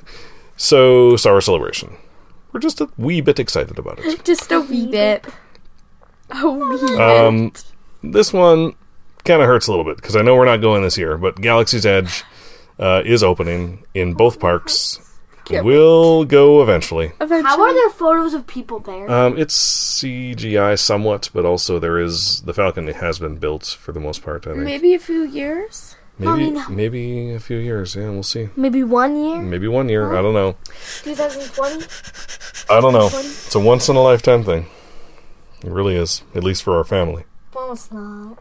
so Star Wars Celebration. We're just a wee bit excited about it. Just a wee bit. A wee bit. Um, this one kind of hurts a little bit because I know we're not going this year, but Galaxy's Edge uh, is opening in both parks. We'll go eventually. Eventually. How are there photos of people there? Um, it's CGI somewhat, but also there is the Falcon has been built for the most part. I think Maybe a few years. maybe mean- maybe a few years. Yeah, we'll see. Maybe one year? Maybe one year. I don't know. 2020? I don't know. It's a once in a lifetime thing. It really is, at least for our family. Well, it's not.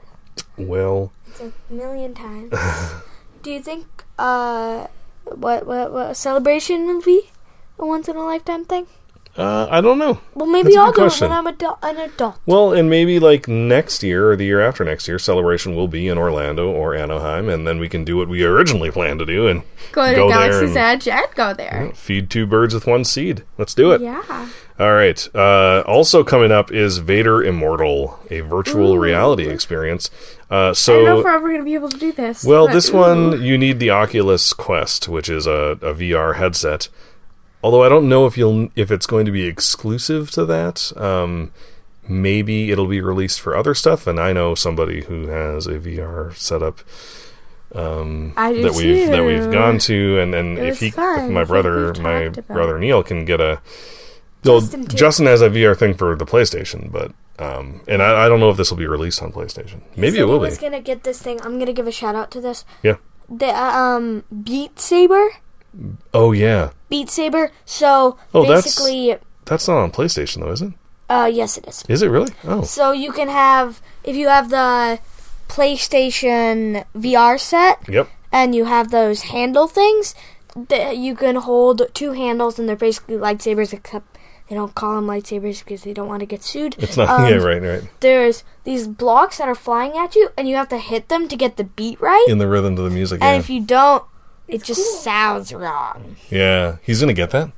Well, It's a million times. Do you think, uh, what, what, what a celebration will be a once in a lifetime thing? Uh, I don't know. Well, maybe That's a I'll good do question. it when I'm adu- an adult. Well, and maybe like next year or the year after next year, celebration will be in Orlando or Anaheim, and then we can do what we originally planned to do and Go to Go there Galaxy's and- Edge and go there. feed two birds with one seed. Let's do it. Yeah. All right. Uh, also coming up is Vader Immortal, a virtual reality experience. Uh, so I don't know if we're ever going to be able to do this. Well, but- this one you need the Oculus Quest, which is a, a VR headset. Although I don't know if you'll if it's going to be exclusive to that. Um, maybe it'll be released for other stuff. And I know somebody who has a VR setup um, I that we've that we've gone to, and and if he, if my brother, my about brother Neil can get a. Justin, Well. Justin has a VR thing for the PlayStation, but um, and I, I don't know if this will be released on PlayStation. Maybe Said it will be. was gonna get this thing. I'm gonna give a shout out to this. Yeah. The uh, um Beat Saber. Oh yeah, Beat Saber. So Oh, that's- basically, that's not on PlayStation though, is it? uh, yes, it is. Is it really? Oh, So you can have if you have the PlayStation VR set yep. and you have those handle things, that you can hold two handles and they're basically lightsabers except they don't call them lightsabers because they don't want to get sued. It's not. Um, yeah, right, right. There's these blocks that are flying at you and you have to hit them to get the beat right. In the rhythm to the music. and Yeah. if you don't, it just sounds wrong. yeah, he's gonna get that.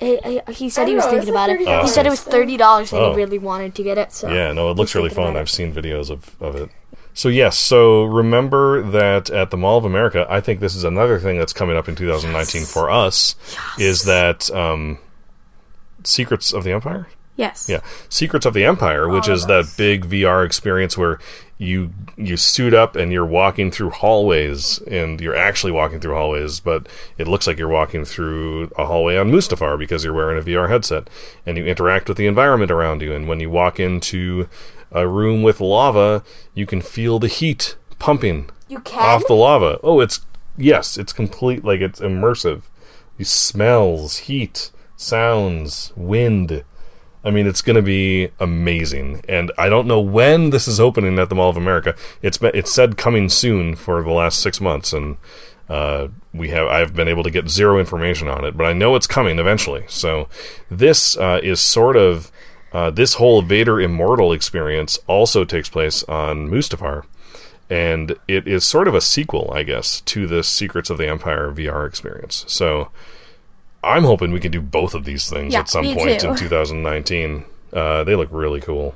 He, he- he said he was know, thinking about it. $30 He said it was thirty dollars and Oh. he really wanted to get it. So Yeah, no, it looks really fun. I've seen videos of, of it. So yes, so remember that at the Mall of America, I think this is another thing that's coming up in 2019 for us is that um, Secrets of the Empire. Yes. Yeah, Secrets of the Empire, which is that big VR experience where you you suit up and you're walking through hallways, and you're actually walking through hallways, but it looks like you're walking through a hallway on Mustafar because you're wearing a VR headset, and you interact with the environment around you. And when you walk into a room with lava, you can feel the heat pumping you off the lava. Oh, it's yes, it's complete like it's immersive. These smells, heat, sounds, wind. I mean, it's going to be amazing, and I don't know when this is opening at the Mall of America. It's been, it's said coming soon for the last six months, and uh, we have I've been able to get zero information on it, but I know it's coming eventually. So this uh, is sort of uh, this whole Vader Immortal experience also takes place on Mustafar, and it is sort of a sequel, I guess, to the Secrets of the Empire VR experience. So I'm hoping we can do both of these things Yeah, at some point too. in 2019. Uh, they look really cool.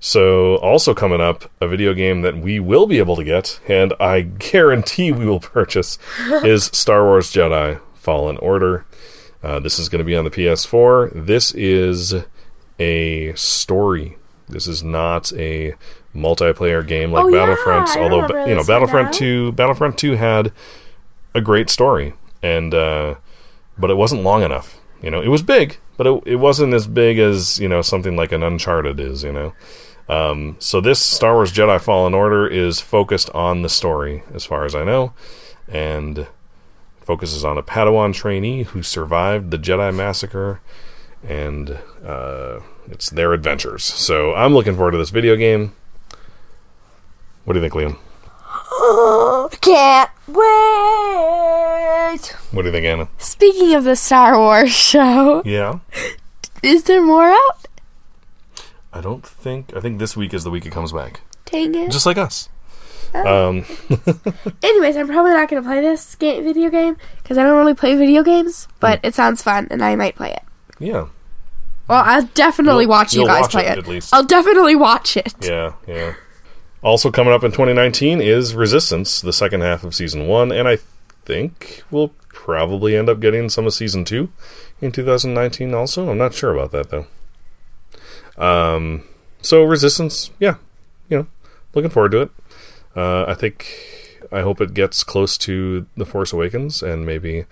So, also coming up, a video game that we will be able to get, and I guarantee we will purchase, is Star Wars Jedi Fallen Order. Uh, this is going to be on the PS4. This is a story. This is not a multiplayer game like Oh, Battlefront. I although, you know, Battlefront now. 2, Battlefront 2 had a great story, and uh, but it wasn't long enough. You know, it was big, but it, it wasn't as big as you know something like an Uncharted is. You know, um, so this Star Wars Jedi Fallen Order is focused on the story, as far as I know, and focuses on a Padawan trainee who survived the Jedi massacre, and uh, it's their adventures. So I'm looking forward to this video game. What do you think, Liam? Can't wait. What do you think, Anna? Speaking of the Star Wars show, Yeah. is there more out? I don't think. I think this week is the week it comes back, Dang it. just like us. Um, Anyways, I'm probably not going to play this ga- video game because I don't really play video games, but Hmm. it sounds fun and I might play it. yeah, Well, I'll definitely You'll- watch you guys watch play it, it. at least. I'll definitely watch it. yeah, yeah. Also coming up in 2019 is Resistance, the second half of season one, and I think we'll probably end up getting some of season two in 2019. Also, I'm not sure about that though. Um, so Resistance, yeah, you know, looking forward to it. Uh, I think I hope it gets close to The Force Awakens and maybe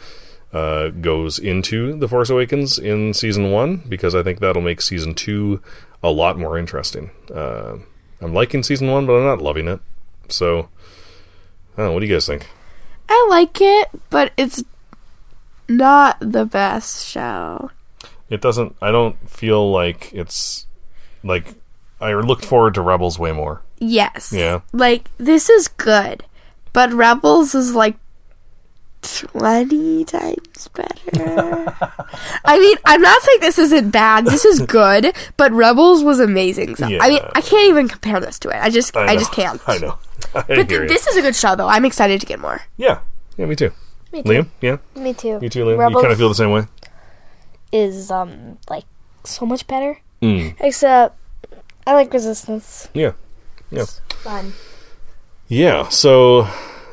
uh, goes into The Force Awakens in season one because I think that'll make season two a lot more interesting. Uh, I'm liking season one, but I'm not loving it. So, I don't know. What do you guys think? I like it, but it's not the best show. It doesn't. I don't feel like it's like I looked forward to Rebels way more. Yes. Yeah. Like, this is good, but Rebels is like 20 times better. I mean, I'm not saying this isn't bad. This is good, but Rebels was amazing. So, I mean, I can't even compare this to it. I just, I, know. just can't. I know. I But hear you. this is a good show, though. I'm excited to get more. yeah, yeah, me too. Me too. Liam, yeah, Me too. you too, Liam. Rebels You kind of feel the same way. is um like so much better. Mm. Except I like Resistance. Yeah, yeah. Fun. Yeah, so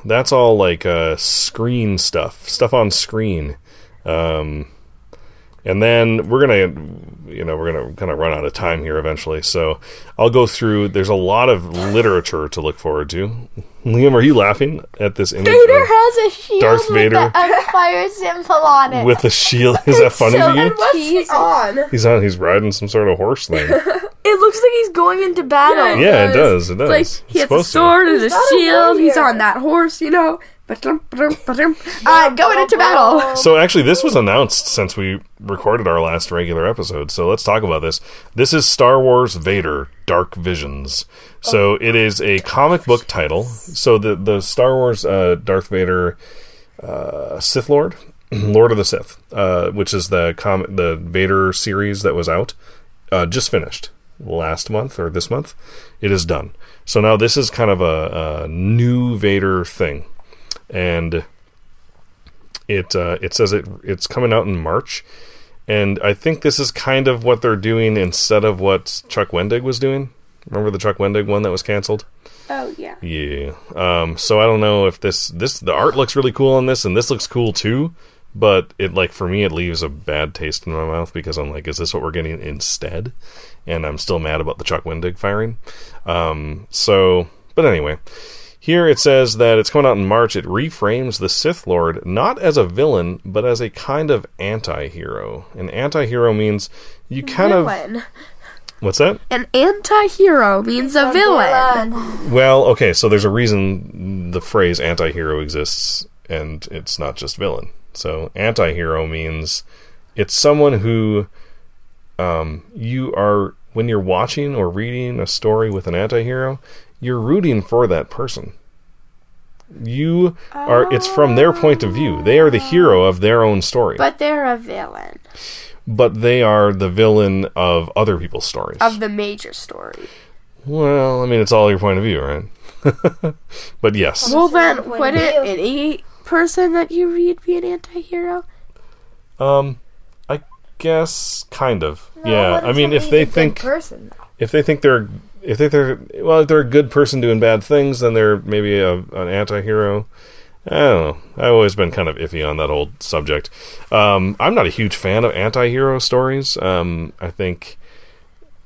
that's all like uh, screen stuff, stuff on screen. Um, and then we're gonna, you know, we're gonna kind of run out of time here eventually. So I'll go through. There's a lot of literature to look forward to. Liam, are you laughing at this image Vader of- has a shield Darth with Vader. the Empire symbol on it. with a shield? Is that funny to you? What's he on? He's on. He's riding some sort of horse thing. it looks like he's going into battle. Yeah, it does. It does. Like, It's he has a supposed to. sword and a not a shield. He's on that horse, you know. Uh, going into battle. So actually, this was announced since we recorded our last regular episode. So let's talk about this. This is Star Wars Vader: Dark Visions. So it is a comic book title. So the the Star Wars uh, Darth Vader uh, Sith Lord, Lord of the Sith, uh, which is the com- the Vader series that was out, uh, just finished last month or this month. It is done. So now this is kind of a, a new Vader thing, and it uh, it says it it's coming out in March, and I think this is kind of what they're doing instead of what Chuck Wendig was doing. Remember the Chuck Wendig one that was canceled? Oh, yeah. Yeah. Um, so I don't know if this this the art looks really cool on this, and this looks cool too. But it like for me, it leaves a bad taste in my mouth because I'm like, is this what we're getting instead? And I'm still mad about the Chuck Wendig firing. Um, so, but anyway, here it says that it's coming out in March. It reframes the Sith Lord not as a villain, but as a kind of anti-hero. An anti-hero means you kind of what's that? An anti-hero means a villain. Well, okay, so there's a reason the phrase anti-hero exists and it's not just villain. So anti-hero means it's someone who um, you are when you're watching or reading a story with an anti-hero, you're rooting for that person. You are it's from their point of view. They are the hero of their own story. But they're a villain but they are the villain of other people's stories. of the major story. well, I mean it's all your point of view, right? but yes. Well, then, would of it any person that you read be an anti-hero? Um, I guess kind of. No, yeah, I mean, if they think person, if they think they're if they they're well, if they're a good person doing bad things, then they're maybe a, an anti-hero. I don't know. I've always been kind of iffy on that whole subject. Um, I'm not a huge fan of anti-hero stories. Um, I think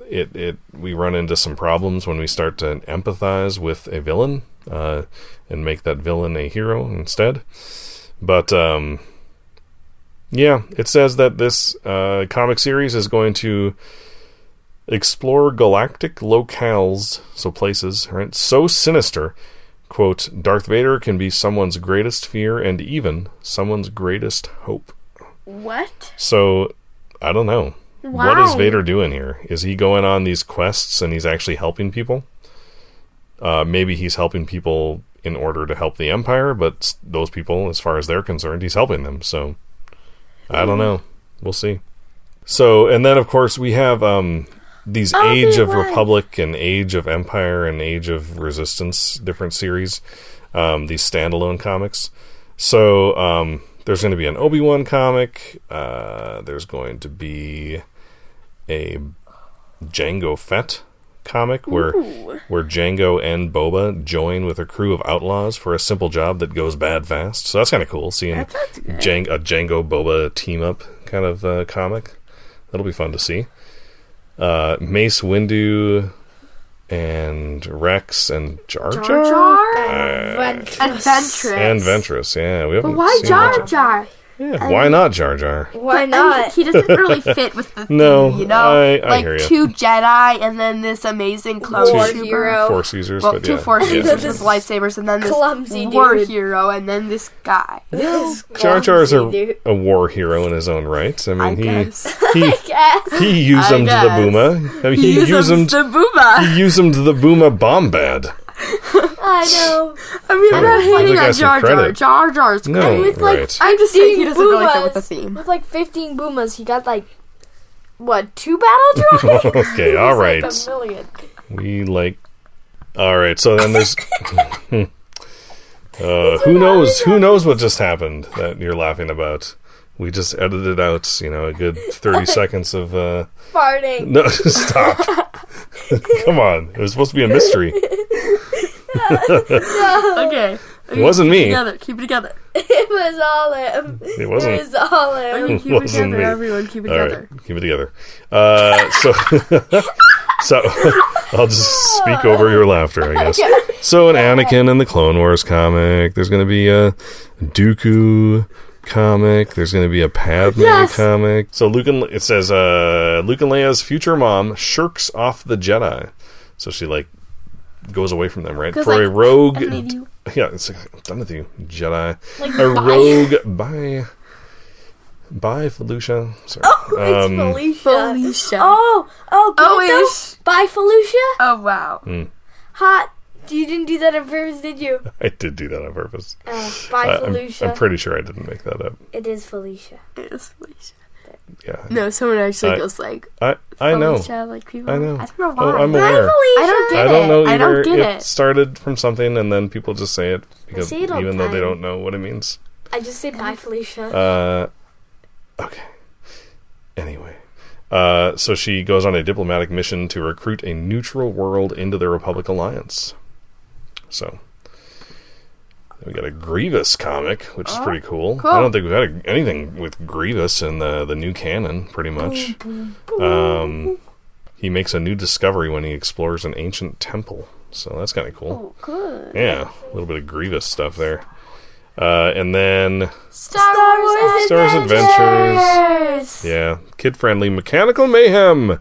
it it we run into some problems when we start to empathize with a villain uh, and make that villain a hero instead. But um, yeah, it says that this uh, comic series is going to explore galactic locales, so places, right? So sinister, quote, Darth Vader can be someone's greatest fear and even someone's greatest hope. What? So, I don't know. What is Vader doing here? Is he going on these quests and he's actually helping people? Uh, maybe he's helping people in order to help the Empire, but those people, as far as they're concerned, he's helping them. So, I don't know. We'll see. So, and then of course we have um, these Age of. Republic and Age of Empire and Age of Resistance different series, um, these standalone comics. So, um, there's going to be an Obi Wan comic. Uh, there's going to be a Jango Fett comic where where Jango and Boba join with a crew of outlaws for a simple job that goes bad fast. So that's kind of cool seeing a Jango Boba team up kind of uh, comic. That'll be fun to see. Uh, Mace Windu and Rex and Jar Jar, Jar Jar? Uh, Adventurous. and Ventress. Yeah, we haven't. But why seen Jar much- Jar? Yeah, why not Jar Jar? Why I mean, not? he doesn't really fit with the No, you know? I- I like hear ya. two Jedi and then this amazing clone War trooper. hero. Force users, Well, but two yeah, force yeah. users with lightsabers and then this Clumsy war dude. hero and then this guy. Jar Jar is a, a war hero in his own right. I mean, I he guess. he he used I him to the booma. I mean, he, He used him. To the booba. He used him to the booma bomb bad. I know. I mean, I'm not hating on some Jar Jar. Jar Jar's No, great. with like right. I'm just saying he 15 doesn't really fit with the theme. With like 15 boomas, he got like what two battle droids? okay, all right. Like a million. We like. All right, so then there's. uh, who knows? Who knows what just happened that you're laughing about? We just edited out, you know, a good thirty seconds of. Uh, Farting. no, stop! Come on, it was supposed to be a mystery. Okay. It wasn't me. Together. Keep it together. It was all him. It It wasn't. was all him. Okay, keep it Wasn't together, me. everyone. Keep it All together. right, keep it together. Uh, so, so I'll just speak over your laughter, I guess. So, an Anakin in the Clone Wars comic. There's going to be a Dooku comic. There's going to be a Padme Yes. comic. So, Luke and it says uh, Luke and Leia's future mom shirks off the Jedi. So she like goes away from them, right? For a rogue. I need. Yeah, it's like I'm done with you, Jedi. Like, A bye. rogue. Bye. Bye, Felucia. Sorry. It's Um, Felicia. Felicia. Oh, oh, get Oh, it. Bye, Felicia. Oh wow. Hmm. Hot. You didn't do that on purpose, did you? I did do that on purpose. Oh, bye, I- I'm, Felicia. I'm pretty sure I didn't make that up. it is Felicia. It is Felicia. Yeah, No, someone actually I- goes like I I know. Like people. I know. I don't know why. Oh, I'm aware. I don't get I don't it. know I either. don't get it it. started from something, and then people just say it because say it even the though they don't know what it means. I just say bye, Felicia. Uh, okay. Anyway, uh, so she goes on a diplomatic mission to recruit a neutral world into the Republic alliance. So. We got a Grievous comic, which is pretty cool. cool. I don't think we've had a, anything with Grievous in the the new canon, pretty much. Um, he makes a new discovery when he explores an ancient temple, so that's kind of cool. good. Yeah, a little bit of Grievous stuff there. Uh, and then Star, Wars. Star Wars Adventures. Yeah, kid friendly Mechanical Mayhem,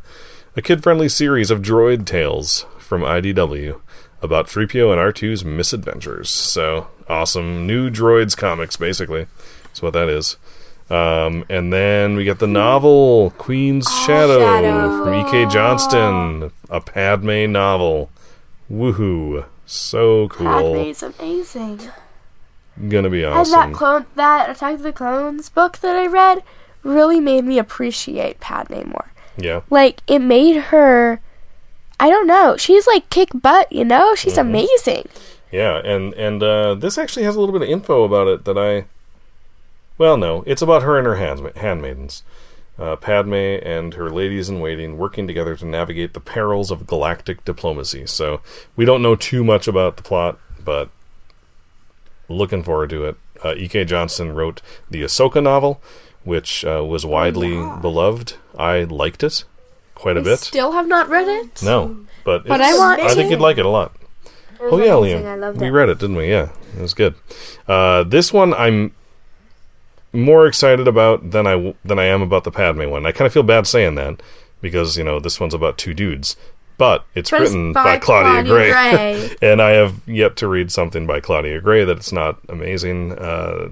a kid friendly series of droid tales from IDW about 3PO and R2's misadventures. So awesome. New droids comics, basically. That's what that is. Um, and then we get the novel Queen's Shadow, Shadow. from E.K. Johnston, a Padme novel. Woohoo. So cool. Padme's amazing. Gonna be awesome. And that clone, that Attack of the Clones book that I read, really made me appreciate Padme more. yeah. Like it made her. I don't know. She's like kick butt, you know. She's Mm-hmm. amazing. Yeah, and and uh, this actually has a little bit of info about it that I. Well, no, it's about her and her hands, handmaidens, uh, Padme and her ladies in waiting, working together to navigate the perils of galactic diplomacy. So we don't know too much about the plot, but looking forward to it. Uh, E.K. Johnston wrote the Ahsoka novel, which uh, was widely beloved. I liked it quite a I bit. still have not read it. no, but But it's- I want I think to. you'd like it a lot. Oh yeah, Liam. We it. read it, didn't we? Yeah, it was good. Uh, this one I'm more excited about than I than I am about the Padme one. I kind of feel bad saying that because you know this one's about two dudes, but it's But it's written by by, Claudia, Claudia Gray, Gray. and I have yet to read something by Claudia Gray that it's not amazing. Uh,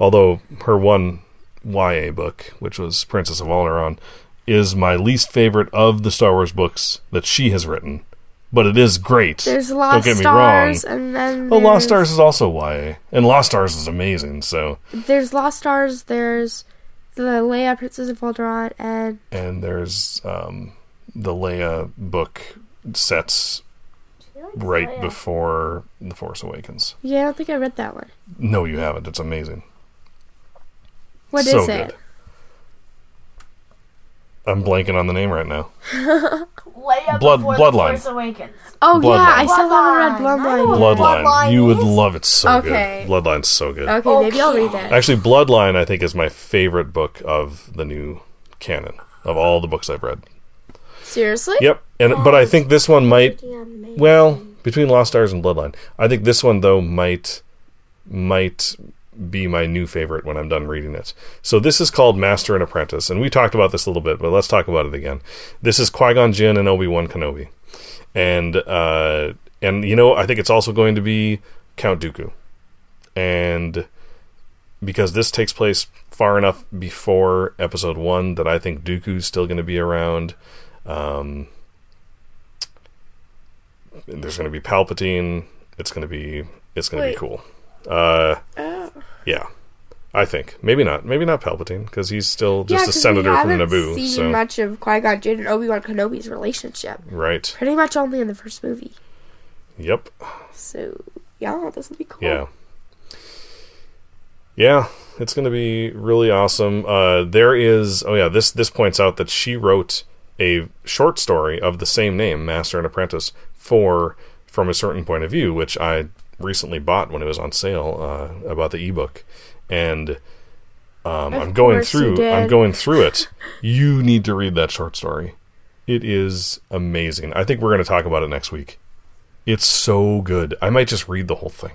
although her one YA book, which was Princess of Alderaan, is my least favorite of the Star Wars books that she has written. But it is great. There's Don't Lost get me Stars, wrong. and then Oh, Lost Stars is also YA, and Lost Stars is amazing. So, There's Lost Stars. There's the Leia Princess of Alderaan, and and there's um, the Leia book sets right Leia. before the Force Awakens. yeah, I don't think I read that one. No, you haven't. It's amazing. What is so it? good. I'm blanking on the name right now. Leia Blood- Bloodline. Force Oh Bloodline. yeah, I still haven't read Bloodline. Bloodline. know yet. what Bloodline. Bloodline You would love it so Okay. good. Bloodline's so good. Okay, maybe I'll read that. Actually, Bloodline I think is my favorite book of the new canon of all the books I've read. Seriously? Yep, and but I think this one might Well, between Lost Stars and Bloodline, I think this one though might might be my new favorite when I'm done reading it. So this is called Master and Apprentice, and we talked about this a little bit, but let's talk about it again. This is Qui Gon Jinn and Obi Wan Kenobi, and uh, and you know I think it's also going to be Count Dooku, and because this takes place far enough before Episode One that I think Dooku's still going to be around. Um, there's going to be Palpatine. It's going to be it's going to be cool. Uh, Oh. Yeah, I think maybe not. Maybe not Palpatine because he's still Yeah, just a 'cause we senator from haven't Naboo. Seen So much of Qui Gon Jinn and Obi Wan Kenobi's relationship. right. Pretty much only in the first movie. Yep. So yeah, this will be cool. Yeah. Yeah, it's going to be really awesome. Uh, there is, oh yeah, this this points out that she wrote a short story of the same name, Master and Apprentice, for from a certain point of view, which I recently bought when it was on sale. Uh, about the ebook, and um, I'm going through. I'm going through it. You need to read that short story. It is amazing. I think we're going to talk about it next week. It's so good. I might just read the whole thing.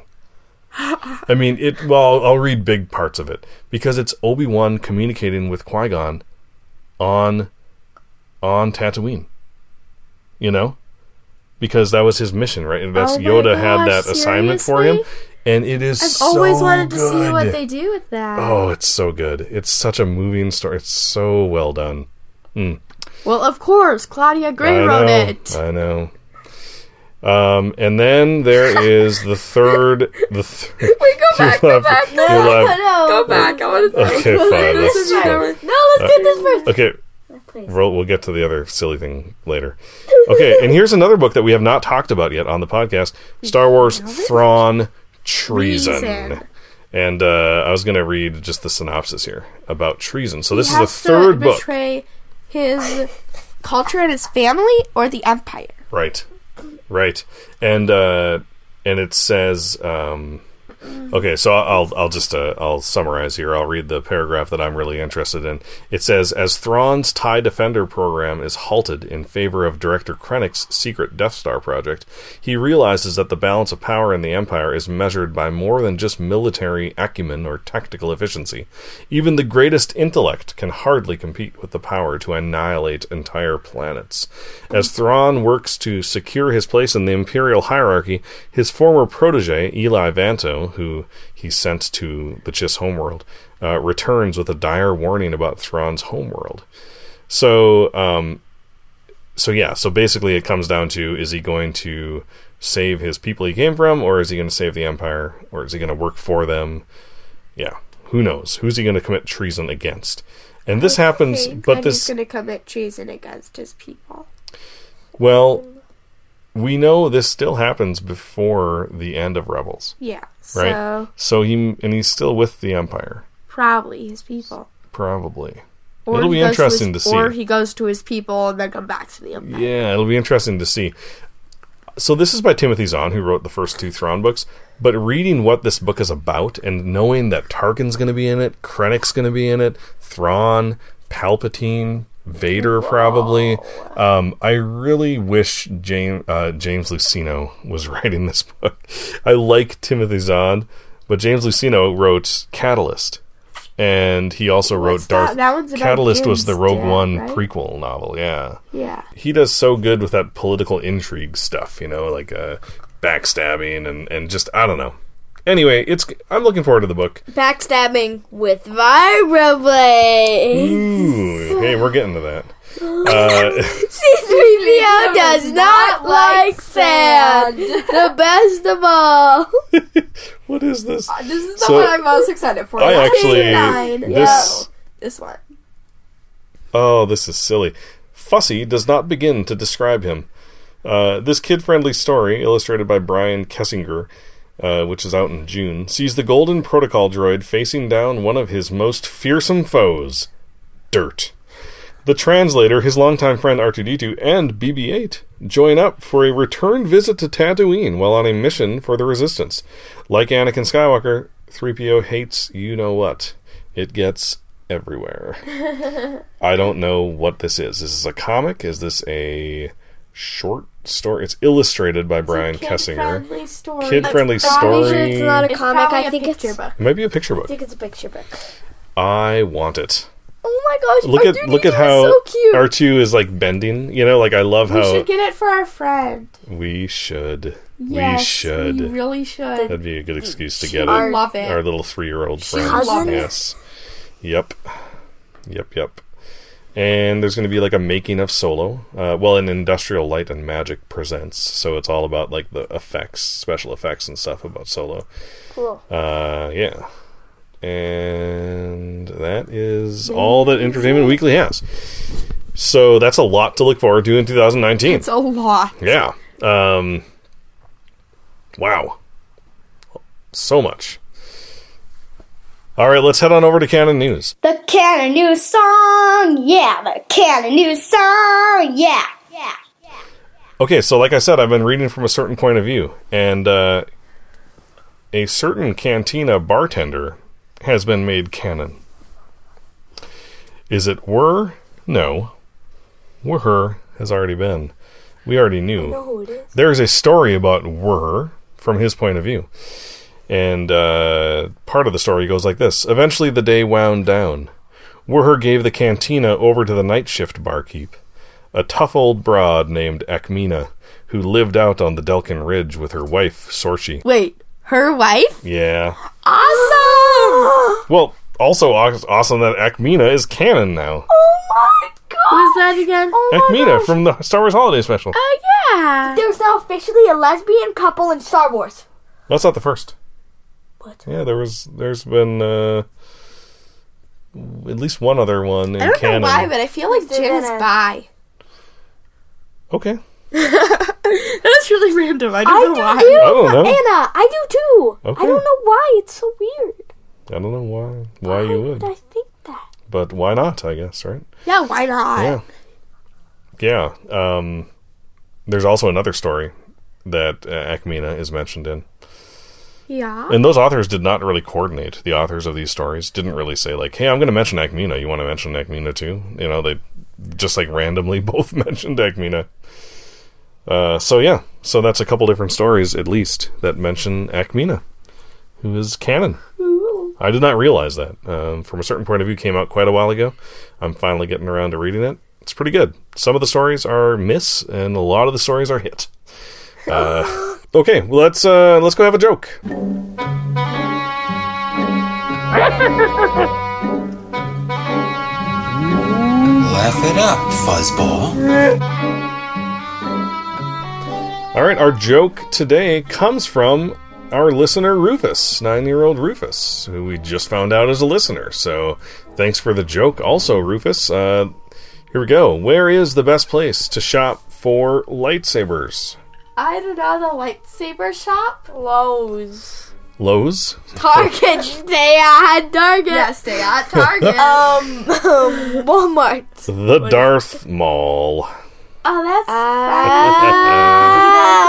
I mean, it. Well, I'll read big parts of it because it's Obi Wan communicating with Qui Gon on on Tatooine. You know, because that was his mission, right? And That's Oh my Yoda had gosh, that assignment for him, and it is. I've so always wanted to see what they do with that. Oh, it's so good. It's such a moving story. It's so well done. Well, of course, Claudia Gray I wrote know, it. I know. Um, and then there is the third. The th- Wait, go back, go back, you laugh. no, go back. I want to. Okay, fine. Let's is my- No, let's get this first. Okay, Please. we'll, we'll get to the other silly thing later. Okay, and here's another book that we have not talked about yet on the podcast: Star Wars Thrawn Treason. Treason. And uh, I was going to read just the synopsis here about treason. So this He is the third book, Betray his culture and his family, or the Empire. right? Right, and uh, and it says. Um, Okay, so I'll I'll just uh, I'll summarize here. I'll read the paragraph that I'm really interested in. It says, as Thrawn's Tie Defender program is halted in favor of Director Krennic's secret Death Star project, he realizes that the balance of power in the Empire is measured by more than just military acumen or tactical efficiency. Even the greatest intellect can hardly compete with the power to annihilate entire planets. As Thrawn works to secure his place in the Imperial hierarchy, his former protege, Eli Vanto, who he sent to the Chiss homeworld, uh, returns with a dire warning about Thrawn's homeworld. So, um, so yeah, so basically it comes down to is he going to save his people he came from, or is he going to save the Empire, or is he going to work for them? Yeah, who knows? Who's he going to commit treason against? And this happens, but this he's going to commit treason against his people. well, we know this still happens before the end of Rebels, Yeah. right? So So he and he's still with the Empire, probably his people. probably. Or It'll be interesting his, to see. Or he goes to his people and then come back to the Empire. Yeah, it'll be interesting to see. So this is by Timothy Zahn, who wrote the first two Thrawn books. But reading what this book is about and knowing that Tarkin's going to be in it, Krennic's going to be in it, Thrawn, Palpatine, Vader probably. Um, I really wish James uh, James Luceno was writing this book. I like Timothy Zahn, but James Luceno wrote Catalyst, and he also What's wrote Darth. that? That one's about Catalyst was the Rogue dad, One right? prequel novel. Yeah Yeah. he does so good with that political intrigue stuff, you know, like uh, backstabbing and, and just I don't know. Anyway, it's I'm looking forward to the book. Backstabbing with vibroblade. Ooh, hey, we're getting to that. Uh, C3PO does not like sand. The best of all. what is this? This is the So- one I'm most excited for. I actually Nine. this Yo, this one. oh this is silly. Fussy does not begin to describe him. Uh, this kid-friendly story, illustrated by Brian Kesinger, uh, which is out in June, sees the Golden Protocol droid facing down one of his most fearsome foes, dirt. The translator, his longtime friend R2D2, and BB 8 join up for a return visit to Tatooine while on a mission for the Resistance. Like Anakin Skywalker, 3PO hates you know what. It gets everywhere. I don't know what this is. Is this a comic? Is this a short story? It's illustrated by Brian Kesinger. Kid-friendly story. Kid-friendly I'm pretty sure it's not a It's comic. probably I a think it's. picture book. It might be a picture I book. think it's a picture book. I want it. Oh my gosh! Look at look at how so cute. R2 is like bending. You know, like I love how We how should get it for our friend. we should. Yes, we should. We really should. That'd be a good excuse to get I it. love it. Our little three-year-old friend. Cousin? Yes. Yep. Yep. Yep. And there's going to be like a making of Solo. Uh, well, an Industrial Light and Magic presents, so it's all about like the effects, special effects, and stuff about Solo. Cool. Uh, yeah. And that is all that Entertainment Weekly has. So that's a lot to look forward to in 2019. It's a lot. Yeah. Um, wow. So much. All right, let's head on over to Canon News. The Canon News song, yeah. The Canon News song, yeah. Yeah. yeah. Okay, so like I said, I've been reading from a certain point of view, and uh, a certain cantina bartender has been made canon. Is it Wuher? No. Were has already been. We already knew. who it is. There's a story about Wuher from his point of view. And uh, part of the story goes like this Eventually, the day wound down. Wuher gave the cantina over to the night shift barkeep, a tough old broad named Ackmena, who lived out on the Delkin Ridge with her wife, Sorshi. Wait, her wife? Yeah. Awesome! Well, also awesome that Ackmena is canon now. Oh my god! Who's that again? Ackmena from the Star Wars Holiday Special. Oh yeah! There's now officially a lesbian couple in Star Wars. That's not the first. What? Yeah, there was. There's been uh, at least one other one in I don't canon. know why, but I feel like They're Jim's bi. Okay. That's really random. I don't I know do why. too, I don't know. Anna. I do too. Okay. I don't know why. It's so weird. I don't know why. Why you would, I think that. but why not? I guess right. Yeah, why not? Yeah. Yeah. Um, there's also another story that uh, Ackmena is mentioned in. Yeah. And those authors did not really coordinate. The authors of these stories didn't really say like, "Hey, I'm going to mention Ackmena. You want to mention Ackmena too?" You know, they just like randomly both mentioned Ackmena. Uh, so yeah, so that's a couple different stories at least that mention Ackmena, who is canon. I did not realize that. Um, from a certain point of view, came out quite a while ago. I'm finally getting around to reading it. It's pretty good. Some of the stories are miss, and a lot of the stories are hit. Uh, okay, well, let's uh, let's go have a joke. Laugh it up, fuzzball. All right, our joke today comes from our listener Rufus, nine-year-old Rufus, who we just found out is a listener. So, thanks for the joke, also Rufus. Uh, here we go. Where is the best place to shop for lightsabers? I don't know the lightsaber shop. Lowe's. Lowe's. Target. Stay at Target. Yeah, stay at Target. Um, Walmart. The Darth Mall. oh, that's Ah.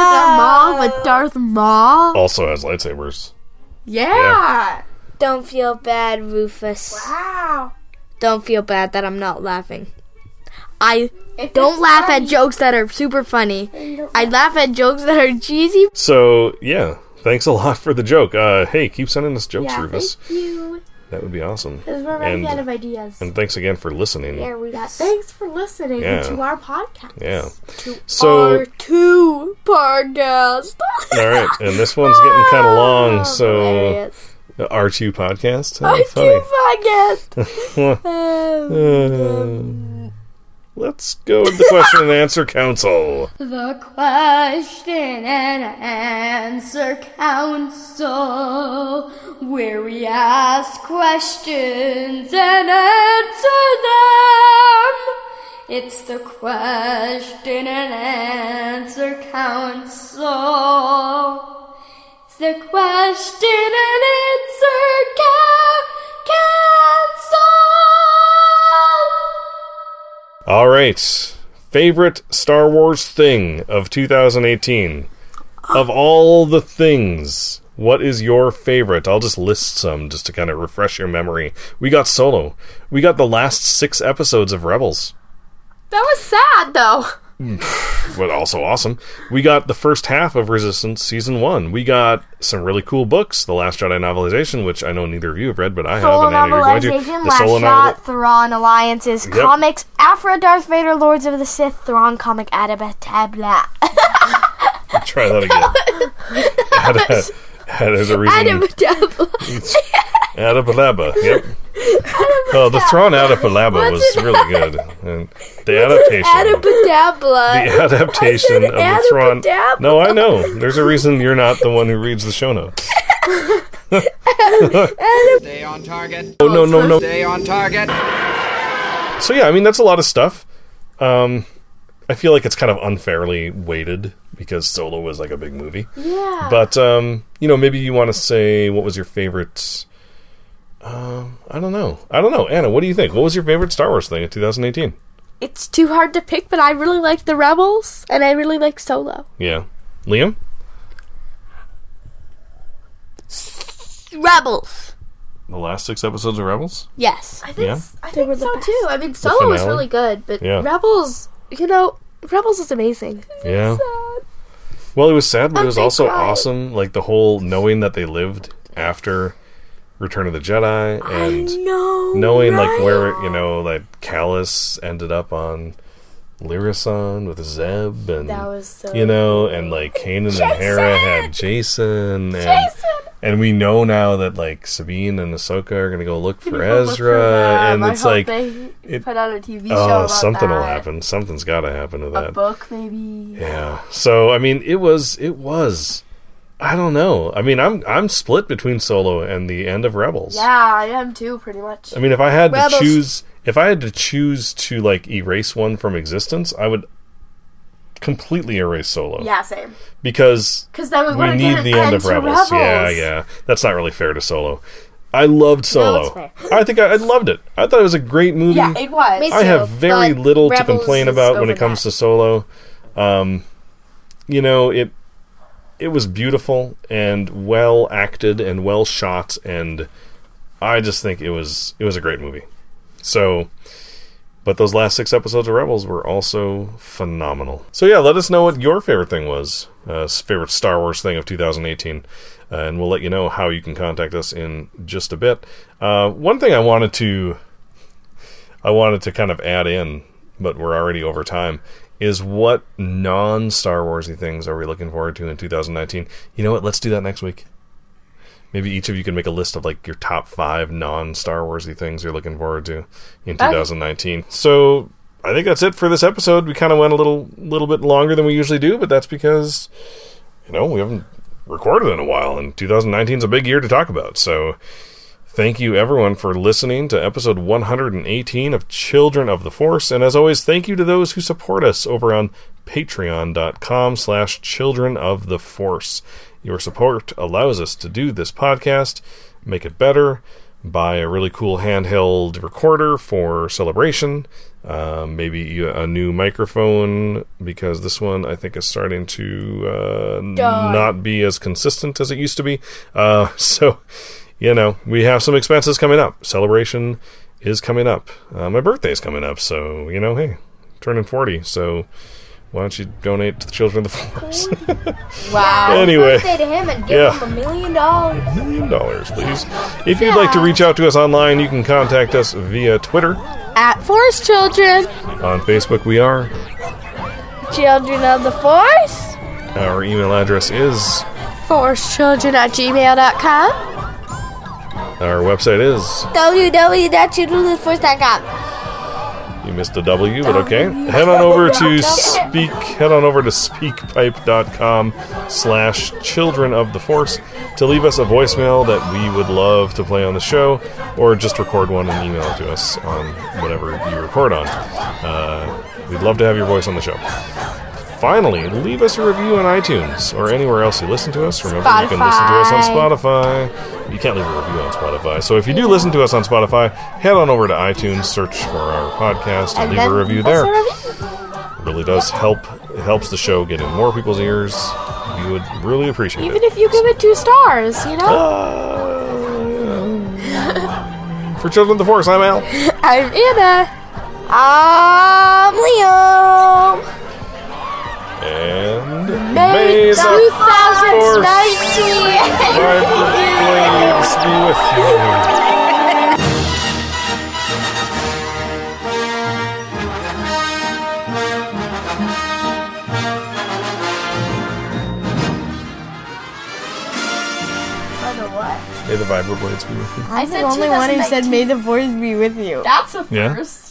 like a mall with Darth Maul. Also has lightsabers. Yeah. Don't feel bad, Rufus. Wow. Don't feel bad that I'm not laughing. I If don't laugh funny- at jokes that are super funny. I laugh at jokes that are cheesy. So, yeah, thanks a lot for the joke. Uh, hey, keep sending us jokes, Yeah, Rufus. thank you. That would be awesome. Because we're running And- out of ideas. And thanks again for listening. Yeah, Yeah. Rufus. Thanks for listening Yeah. to our podcast. Yeah. To so, Our two podcast. all right, and this one's getting kind of long, so the R2 podcast. Our Oh, funny. two podcast. Uh, let's go with the question and answer council. The question and answer council, where we ask questions and answer them. It's the question and answer council. It's the question and answer ca- council. All right, favorite Star Wars thing of 2018. Of all the things, what is your favorite? I'll just list some just to kind of refresh your memory. We got Solo. We got the last six episodes of Rebels. That was sad though. but also awesome. We got the first half of Resistance season one. We got some really cool books. The Last Jedi novelization, which I know neither of you have read, but I have, and Anna, you're going to. novelization, The Last Solo Shot, novel. Thrawn Alliances, Yep. comics, Aphra Darth Vader, Lords of the Sith, Thrawn comic, Adabatabla. Try that again. Add a- add as a reason. Adapalaba. Yep. Oh, the Thrawn Adapalaba was really good. And the adaptation. Adapodabla. the adaptation of the Thrawn. No, I know. There's a reason you're not the one who reads the show notes. Stay on target. Oh no, no, no. Stay on target. So yeah, I mean that's a lot of stuff. Um, I feel like it's kind of unfairly weighted because Solo was like a big movie. Yeah. But um, you know, maybe you want to say what was your favorite? Um, I don't know. I don't know, Anna. What do you think? What was your favorite Star Wars thing in 2018? It's too hard to pick, but I really like the Rebels, and I really like Solo. Yeah, Liam. Rebels. The last six episodes of Rebels. Yes. I think, Yeah. I think were so best. too. I mean, Solo was really good, but Yeah. Rebels, you know, Rebels is amazing. Yeah. Well, it was sad, but it was they also cried. awesome. Like the whole knowing that they lived after Return of the Jedi and no. knowing like where you know like Kallus ended up on Lira San with Zeb and so you know and like Kanan and Hera had Jacen and and we know now that like Sabine and Ahsoka are gonna go look for Ezra and it's like they it- put out a TV oh, show. oh something will happen something's got to happen to A that book, maybe. yeah so I mean it was it was I don't know I mean I'm I'm split between Solo and the end of Rebels Yeah, I am too, pretty much. I mean, if I had Rebels. to choose, if I had to choose to like erase one from existence, I would completely erase Solo. yeah, same. Because Because then we, we need the an end of to Rebels. Yeah, yeah. That's not really fair to Solo. I loved Solo. it's fair. I think I, I loved it. I thought it was a great movie. Yeah, it was. Me I have very but little to complain about when it comes that. to Solo. Um, you know, it it was beautiful and well acted and well shot, and I just think it was it was a great movie. So, but those last six episodes of Rebels were also phenomenal. So yeah, let us know what your favorite thing was, uh, favorite Star Wars thing of 2018, uh, and we'll let you know how you can contact us in just a bit. Uh, one thing I wanted to I wanted to kind of add in, but we're already over time, is what non Star Warsy things are we looking forward to in 2019? You know what? Let's do that next week. Maybe each of you can make a list of like your top five non Star Warsy things you're looking forward to in 2019. So I think that's it for this episode. We kind of went a little little bit longer than we usually do, but that's because you know we haven't recorded in a while, and 2019 is a big year to talk about. So Thank you everyone for listening to episode 118 of Children of the Force. And as always, thank you to those who support us over on patreon.com slash children of the force. Your support allows us to do this podcast, make it better, buy a really cool handheld recorder for celebration, um, maybe a new microphone because this one I think is starting to uh, not be as consistent as it used to be. Uh, so you know, we have some expenses coming up. Celebration is coming up. Uh, my birthday's coming up, so you know, hey, turning forty. So why don't you donate to the Children of the Force? Wow. anyway, Birthday to him and give Yeah. him a million dollars. A million dollars, please. If you'd like to reach out to us online, you can contact us via Twitter. At Force Children. On Facebook, we are. Children of the Force. Our email address is. ForceChildren at gmail.com. Our website is. www.childrenoftheforce.com. You missed a W, but okay. Head on over to speak. Head on over to speakpipe.com slash children of the force to leave us a voicemail that we would love to play on the show, or just record one and email it to us on whatever you record on. Uh, we'd love to have your voice on the show. Finally, leave us a review on iTunes or anywhere else you listen to us. Remember, you can listen to us on Spotify. You can't leave a review on Spotify. So if you do listen to us on Spotify, head on over to iTunes, search for our podcast, and, leave a review there. It really does help. It helps the show get in more people's ears. We would really appreciate Even it. Even if you give it two stars, you know? Uh, for Children of the Force, I'm Al. I'm Anna. I'm Liam. And May the Force 2019. vibrant blades be with you. I know May the vibroblades be with you. I I'm the only one who said 2019. may the force be with you. That's a Yeah. first.